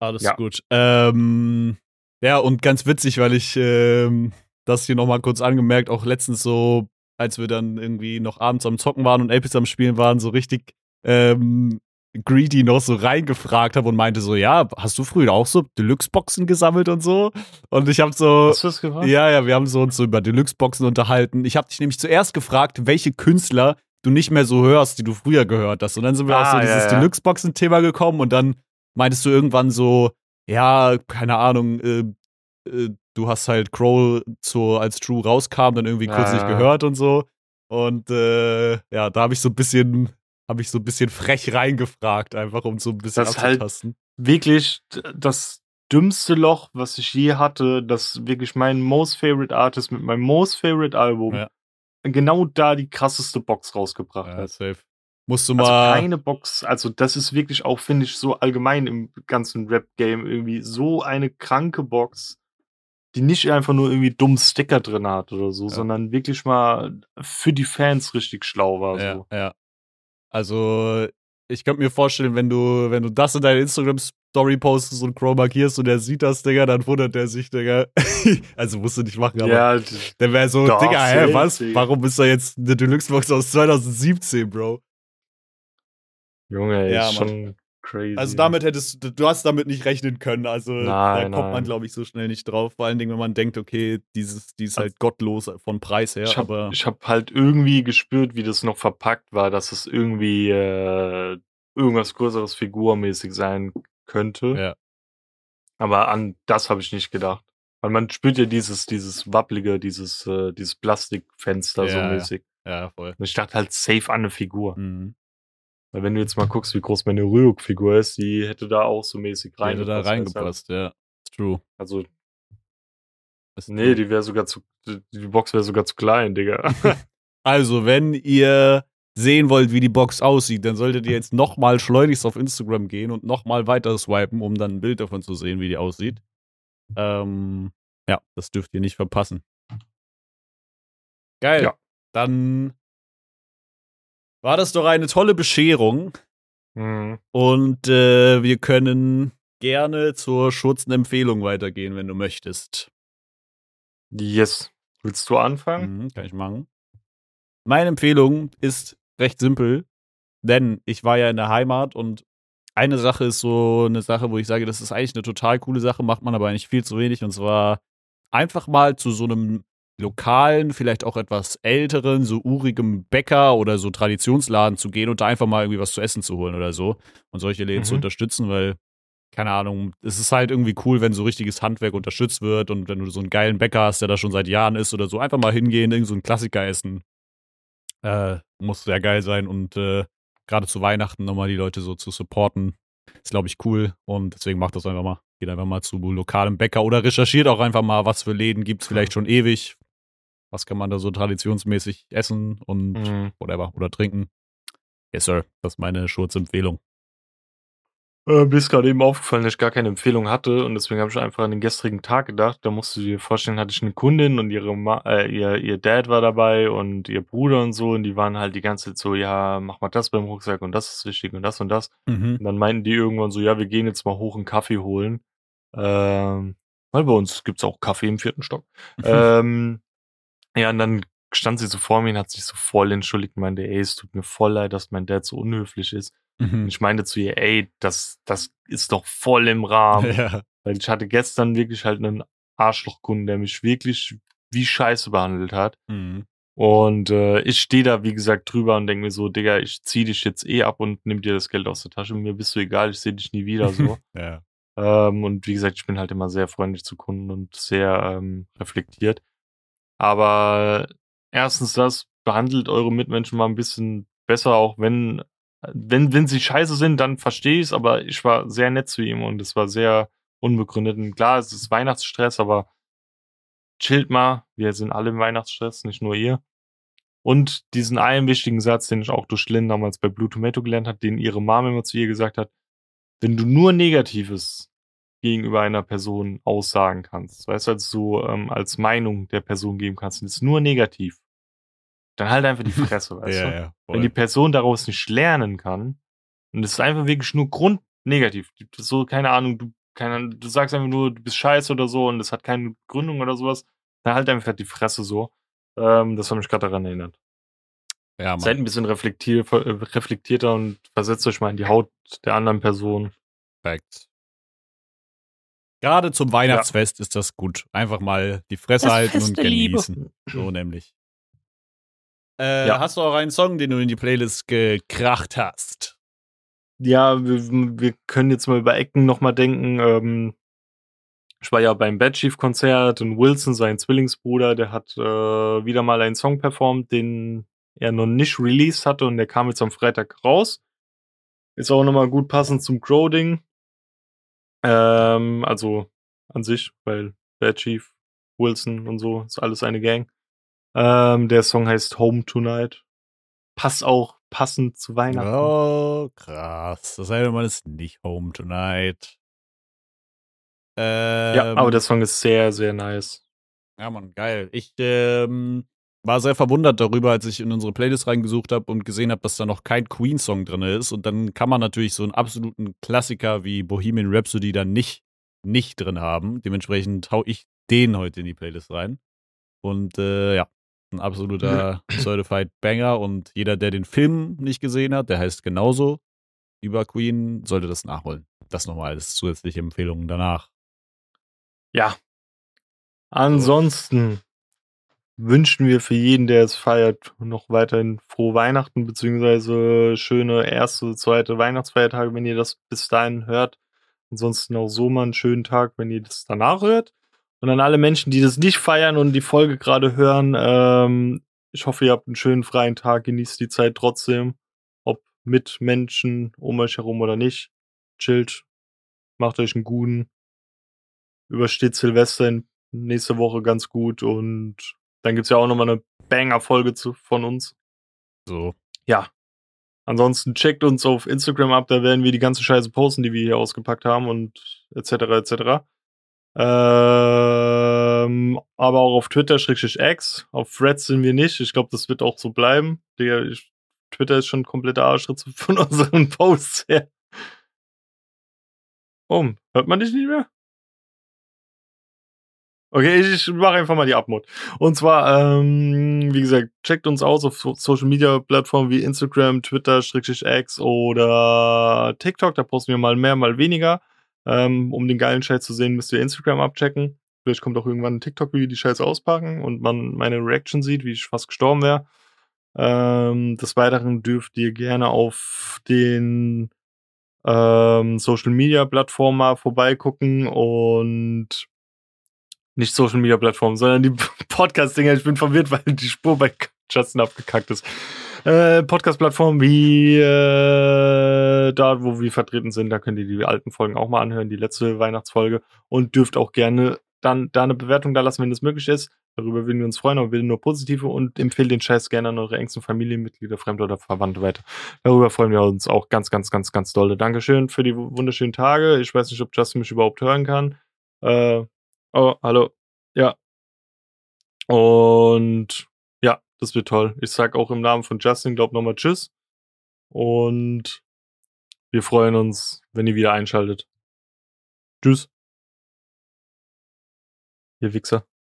[SPEAKER 1] Alles
[SPEAKER 2] Ja.
[SPEAKER 1] gut. Ähm, ja, und ganz witzig, weil ich ähm, das hier nochmal kurz angemerkt, auch letztens so, als wir dann irgendwie noch abends am Zocken waren und Apis am Spielen waren, so richtig ähm, greedy noch so reingefragt habe und meinte so, ja, hast du früher auch so Deluxe-Boxen gesammelt und so? Und ich habe so,
[SPEAKER 2] Hast du das gefragt?
[SPEAKER 1] ja, ja, wir haben so uns so über Deluxe-Boxen unterhalten. Ich habe dich nämlich zuerst gefragt, welche Künstler du nicht mehr so hörst, die du früher gehört hast. Und dann sind wir
[SPEAKER 2] Ah,
[SPEAKER 1] auf so
[SPEAKER 2] ja,
[SPEAKER 1] dieses
[SPEAKER 2] ja.
[SPEAKER 1] Deluxe-Boxen-Thema gekommen und dann meintest du irgendwann so, ja, keine Ahnung, äh, äh, du hast halt Crow so als True rauskam, dann irgendwie kurz
[SPEAKER 2] Ja,
[SPEAKER 1] nicht
[SPEAKER 2] ja.
[SPEAKER 1] gehört und so. Und äh, ja, da habe ich so ein bisschen, habe ich so ein bisschen frech reingefragt, einfach um so ein bisschen
[SPEAKER 2] Das halt-
[SPEAKER 1] abzutasten.
[SPEAKER 2] Wirklich d- das dümmste Loch, was ich je hatte, dass wirklich mein Most Favorite Artist mit meinem Most Favorite Album
[SPEAKER 1] Ja.
[SPEAKER 2] genau da die krasseste Box rausgebracht
[SPEAKER 1] ja,
[SPEAKER 2] hat.
[SPEAKER 1] safe. Musst du
[SPEAKER 2] Also
[SPEAKER 1] mal.
[SPEAKER 2] keine Box, also das ist wirklich auch, finde ich, so allgemein im ganzen Rap-Game irgendwie so eine kranke Box, die nicht einfach nur irgendwie dummen Sticker drin hat oder so,
[SPEAKER 1] Ja.
[SPEAKER 2] sondern wirklich mal für die Fans richtig schlau war.
[SPEAKER 1] Ja,
[SPEAKER 2] So.
[SPEAKER 1] ja. Also, ich könnte mir vorstellen, wenn du, wenn du das in deine Instagram-Story postest und Crow markierst und er sieht das, Digga, dann wundert er sich, Digga. [laughs] also musst du nicht machen, aber
[SPEAKER 2] Ja,
[SPEAKER 1] der wäre so,
[SPEAKER 2] Doch,
[SPEAKER 1] Digga, hä, was? Warum ist da jetzt eine Deluxe-Box aus 2017, Bro?
[SPEAKER 2] Junge, ey,
[SPEAKER 1] Ja,
[SPEAKER 2] schon crazy.
[SPEAKER 1] Also damit hättest du, du hast damit nicht rechnen können. Also da
[SPEAKER 2] Nein,
[SPEAKER 1] kommt man,
[SPEAKER 2] nein.
[SPEAKER 1] glaube ich, so schnell nicht drauf. Vor allen Dingen, wenn man denkt, okay, dieses, die ist halt gottlos von Preis her,
[SPEAKER 2] ich habe hab halt irgendwie gespürt, wie das noch verpackt war, dass es irgendwie äh, irgendwas größeres figurmäßig sein könnte.
[SPEAKER 1] ja,
[SPEAKER 2] Aber an das habe ich nicht gedacht. Weil man spürt ja dieses, dieses Wapplige, dieses, äh, dieses Plastikfenster so
[SPEAKER 1] Ja, ja.
[SPEAKER 2] mäßig.
[SPEAKER 1] ja, voll.
[SPEAKER 2] Und ich dachte halt safe an eine Figur.
[SPEAKER 1] Mhm.
[SPEAKER 2] Weil wenn du jetzt mal guckst, wie groß meine Ryuk-Figur ist, die hätte da auch so mäßig
[SPEAKER 1] Die hätte da
[SPEAKER 2] reingepasst.
[SPEAKER 1] ja. True.
[SPEAKER 2] Also,
[SPEAKER 1] Ist
[SPEAKER 2] nee,
[SPEAKER 1] true.
[SPEAKER 2] die wäre sogar zu, die Box wäre sogar zu klein, Digga. [laughs]
[SPEAKER 1] Also, wenn ihr sehen wollt, wie die Box aussieht, dann solltet ihr jetzt nochmal schleunigst auf Instagram gehen und nochmal weiter swipen, um dann ein Bild davon zu sehen, wie die aussieht. Ähm, ja, das dürft ihr nicht verpassen. Geil.
[SPEAKER 2] Ja.
[SPEAKER 1] Dann war das doch eine tolle Bescherung
[SPEAKER 2] Mhm.
[SPEAKER 1] und äh, wir können gerne zur Schurzen-Empfehlung weitergehen, wenn du möchtest.
[SPEAKER 2] Yes. Willst du anfangen?
[SPEAKER 1] Mhm, kann ich machen. Meine Empfehlung ist recht simpel, denn ich war ja in der Heimat und eine Sache ist so eine Sache, wo ich sage, das ist eigentlich eine total coole Sache, macht man aber eigentlich viel zu wenig. Und zwar einfach mal zu so einem lokalen, vielleicht auch etwas älteren, so urigem Bäcker oder so Traditionsladen zu gehen und da einfach mal irgendwie was zu essen zu holen oder so und solche Läden zu
[SPEAKER 2] Mhm.
[SPEAKER 1] unterstützen, weil keine Ahnung, es ist halt irgendwie cool, wenn so richtiges Handwerk unterstützt wird und wenn du so einen geilen Bäcker hast, der da schon seit Jahren ist oder so, einfach mal hingehen, irgend so einen Klassiker essen. Äh, muss sehr geil sein und äh, gerade zu Weihnachten nochmal die Leute so zu supporten, ist, glaube ich, cool und deswegen macht das einfach mal. Geht einfach mal zu lokalem Bäcker oder recherchiert auch einfach mal, was für Läden gibt's vielleicht schon ewig. Was kann man da so traditionsmäßig essen und
[SPEAKER 2] Mhm.
[SPEAKER 1] whatever oder trinken. Yes, sir. Das ist meine Schurzempfehlung.
[SPEAKER 2] Äh, mir ist gerade eben aufgefallen, dass ich gar keine Empfehlung hatte und deswegen habe ich einfach an den gestrigen Tag gedacht. Da musst du dir vorstellen, hatte ich eine Kundin und ihre Ma äh, ihr, ihr Dad war dabei und ihr Bruder und so und die waren halt die ganze Zeit so, ja, mach mal das beim Rucksack und das ist wichtig und das und das.
[SPEAKER 1] Mhm.
[SPEAKER 2] Und dann meinten die irgendwann so, ja, wir gehen jetzt mal hoch einen Kaffee holen. Ähm, weil bei uns gibt's auch Kaffee im vierten Stock. ähm, ja, und dann stand sie so vor mir und hat sich so voll entschuldigt und meinte, ey, es tut mir voll leid, dass mein Dad so unhöflich ist. Und
[SPEAKER 1] Mhm.
[SPEAKER 2] ich meinte zu ihr, ey, das, das ist doch voll im Rahmen. [laughs]
[SPEAKER 1] Ja.
[SPEAKER 2] Weil ich hatte gestern wirklich halt einen Arschlochkunden, der mich wirklich wie Scheiße behandelt hat.
[SPEAKER 1] Mhm.
[SPEAKER 2] Und äh, ich stehe da, wie gesagt, drüber und denke mir so, Digga, ich zieh dich jetzt eh ab und nimm dir das Geld aus der Tasche. Mir bist du egal, ich sehe dich nie wieder so. [laughs]
[SPEAKER 1] ja.
[SPEAKER 2] ähm, und wie gesagt, ich bin halt immer sehr freundlich zu Kunden und sehr ähm, reflektiert. Aber erstens das, behandelt eure Mitmenschen mal ein bisschen besser, auch wenn, wenn, wenn sie scheiße sind, dann verstehe ich es, aber ich war sehr nett zu ihm und es war sehr unbegründet. Und klar, es ist Weihnachtsstress, aber chillt mal, wir sind alle im Weihnachtsstress, nicht nur ihr. Und diesen einen wichtigen Satz, den ich auch durch Lynn damals bei Blue Tomato gelernt hat, den ihre Mom immer zu ihr gesagt hat, wenn du nur Negatives gegenüber einer Person aussagen kannst, weißt du, also so ähm, als Meinung der Person geben kannst, und ist nur negativ, dann halt einfach die [laughs] Fresse, weißt
[SPEAKER 1] ja,
[SPEAKER 2] du?
[SPEAKER 1] ja.
[SPEAKER 2] Wenn die. Person daraus nicht lernen kann, und es ist einfach wirklich nur grundnegativ, so, keine Ahnung, du keine, du sagst einfach nur, du bist scheiße oder so und es hat keine Gründung oder sowas, dann halt einfach die Fresse so. Ähm, das hat mich gerade daran erinnert.
[SPEAKER 1] Ja,
[SPEAKER 2] Seid ein bisschen reflektier, äh, reflektierter und versetzt euch mal in die Haut der anderen Person.
[SPEAKER 1] Perfekt. Gerade zum Weihnachtsfest ist das gut. Einfach mal die Fresse
[SPEAKER 2] Das
[SPEAKER 1] halten und
[SPEAKER 2] der Liebe.
[SPEAKER 1] genießen. So nämlich. Äh,
[SPEAKER 2] Ja.
[SPEAKER 1] Hast du auch einen Song, den du in die Playlist gekracht hast?
[SPEAKER 2] Ja, wir, wir können jetzt mal über Ecken nochmal denken. Ähm, ich war ja beim Bad Chief Konzert und Wilson, sein Zwillingsbruder, der hat äh, wieder mal einen Song performt, den er noch nicht released hatte und der kam jetzt am Freitag raus. Ist auch nochmal gut passend zum Crow-Ding. Ähm, also an sich, weil Bad Chief, Wilson und so, ist alles eine Gang. Ähm, der Song heißt Home Tonight. Passt auch passend zu Weihnachten.
[SPEAKER 1] Oh, krass. Das heißt, man ist nicht home tonight. Ähm,
[SPEAKER 2] Ja, aber der Song ist sehr, sehr nice.
[SPEAKER 1] Ja, Mann, geil. Ich ähm, war sehr verwundert darüber, als ich in unsere Playlist reingesucht habe und gesehen habe, dass da noch kein Queen-Song drin ist. Und dann kann man natürlich so einen absoluten Klassiker wie Bohemian Rhapsody dann nicht, nicht drin haben. Dementsprechend hau ich den heute in die Playlist rein. Und äh, ja, ein absoluter [clears throat] Certified Banger. Und jeder, der den Film nicht gesehen hat, der heißt genauso über Queen, sollte das nachholen. Das nochmal als zusätzliche Empfehlungen danach.
[SPEAKER 2] Ja. Ansonsten wünschen wir für jeden, der es feiert, noch weiterhin frohe Weihnachten, beziehungsweise schöne erste, zweite Weihnachtsfeiertage, wenn ihr das bis dahin hört. Ansonsten auch so mal einen schönen Tag, wenn ihr das danach hört. Und an alle Menschen, die das nicht feiern und die Folge gerade hören, ähm, ich hoffe, ihr habt einen schönen freien Tag, genießt die Zeit trotzdem, ob mit Menschen um euch herum oder nicht. Chillt, macht euch einen guten, übersteht Silvester in nächste Woche ganz gut und dann gibt's ja auch nochmal eine Banger-Folge von uns.
[SPEAKER 1] So.
[SPEAKER 2] Ja. Ansonsten checkt uns auf Instagram ab, da werden wir die ganze Scheiße posten, die wir hier ausgepackt haben und etc. etc. Ähm, aber auch auf Twitter, Schrägstrich X. Auf Threads sind wir nicht. Ich glaube, das wird auch so bleiben. Der, ich, Twitter ist schon kompletter Arschritz [laughs] von unseren Posts her. Oh, hört man dich nicht mehr? Okay, ich, ich mache einfach mal die Abmod. Und zwar, ähm, wie gesagt, checkt uns aus auf so Social Media Plattformen wie Instagram, Twitter, Schrägstrich X oder TikTok. Da posten wir mal mehr, mal weniger. Ähm, um den geilen Scheiß zu sehen, müsst ihr Instagram abchecken. Vielleicht kommt auch irgendwann ein TikTok, wie wir die Scheiße auspacken und man meine Reaction sieht, wie ich fast gestorben wäre. Ähm, des Weiteren dürft ihr gerne auf den ähm, Social Media Plattformen mal vorbeigucken und nicht Social Media Plattformen, sondern die [laughs] Podcast-Dinger. Ich bin verwirrt, weil die Spur bei Justin abgekackt ist. Äh, Podcast-Plattformen wie äh, da, wo wir vertreten sind, da könnt ihr die alten Folgen auch mal anhören, die letzte Weihnachtsfolge und dürft auch gerne dann da eine Bewertung da lassen, wenn das möglich ist. Darüber würden wir uns freuen, aber bitte nur positive und empfehlt den Scheiß gerne an eure engsten Familienmitglieder, Fremde oder Verwandte weiter. Darüber freuen wir uns auch ganz, ganz, ganz, ganz dolle. Dankeschön für die wunderschönen Tage. Ich weiß nicht, ob Justin mich überhaupt hören kann. Äh, oh, hallo. Ja. Und ja, das wird toll. Ich sag auch im Namen von Justin, glaub nochmal Tschüss. Und wir freuen uns, wenn ihr wieder einschaltet. Tschüss. Ihr Wichser.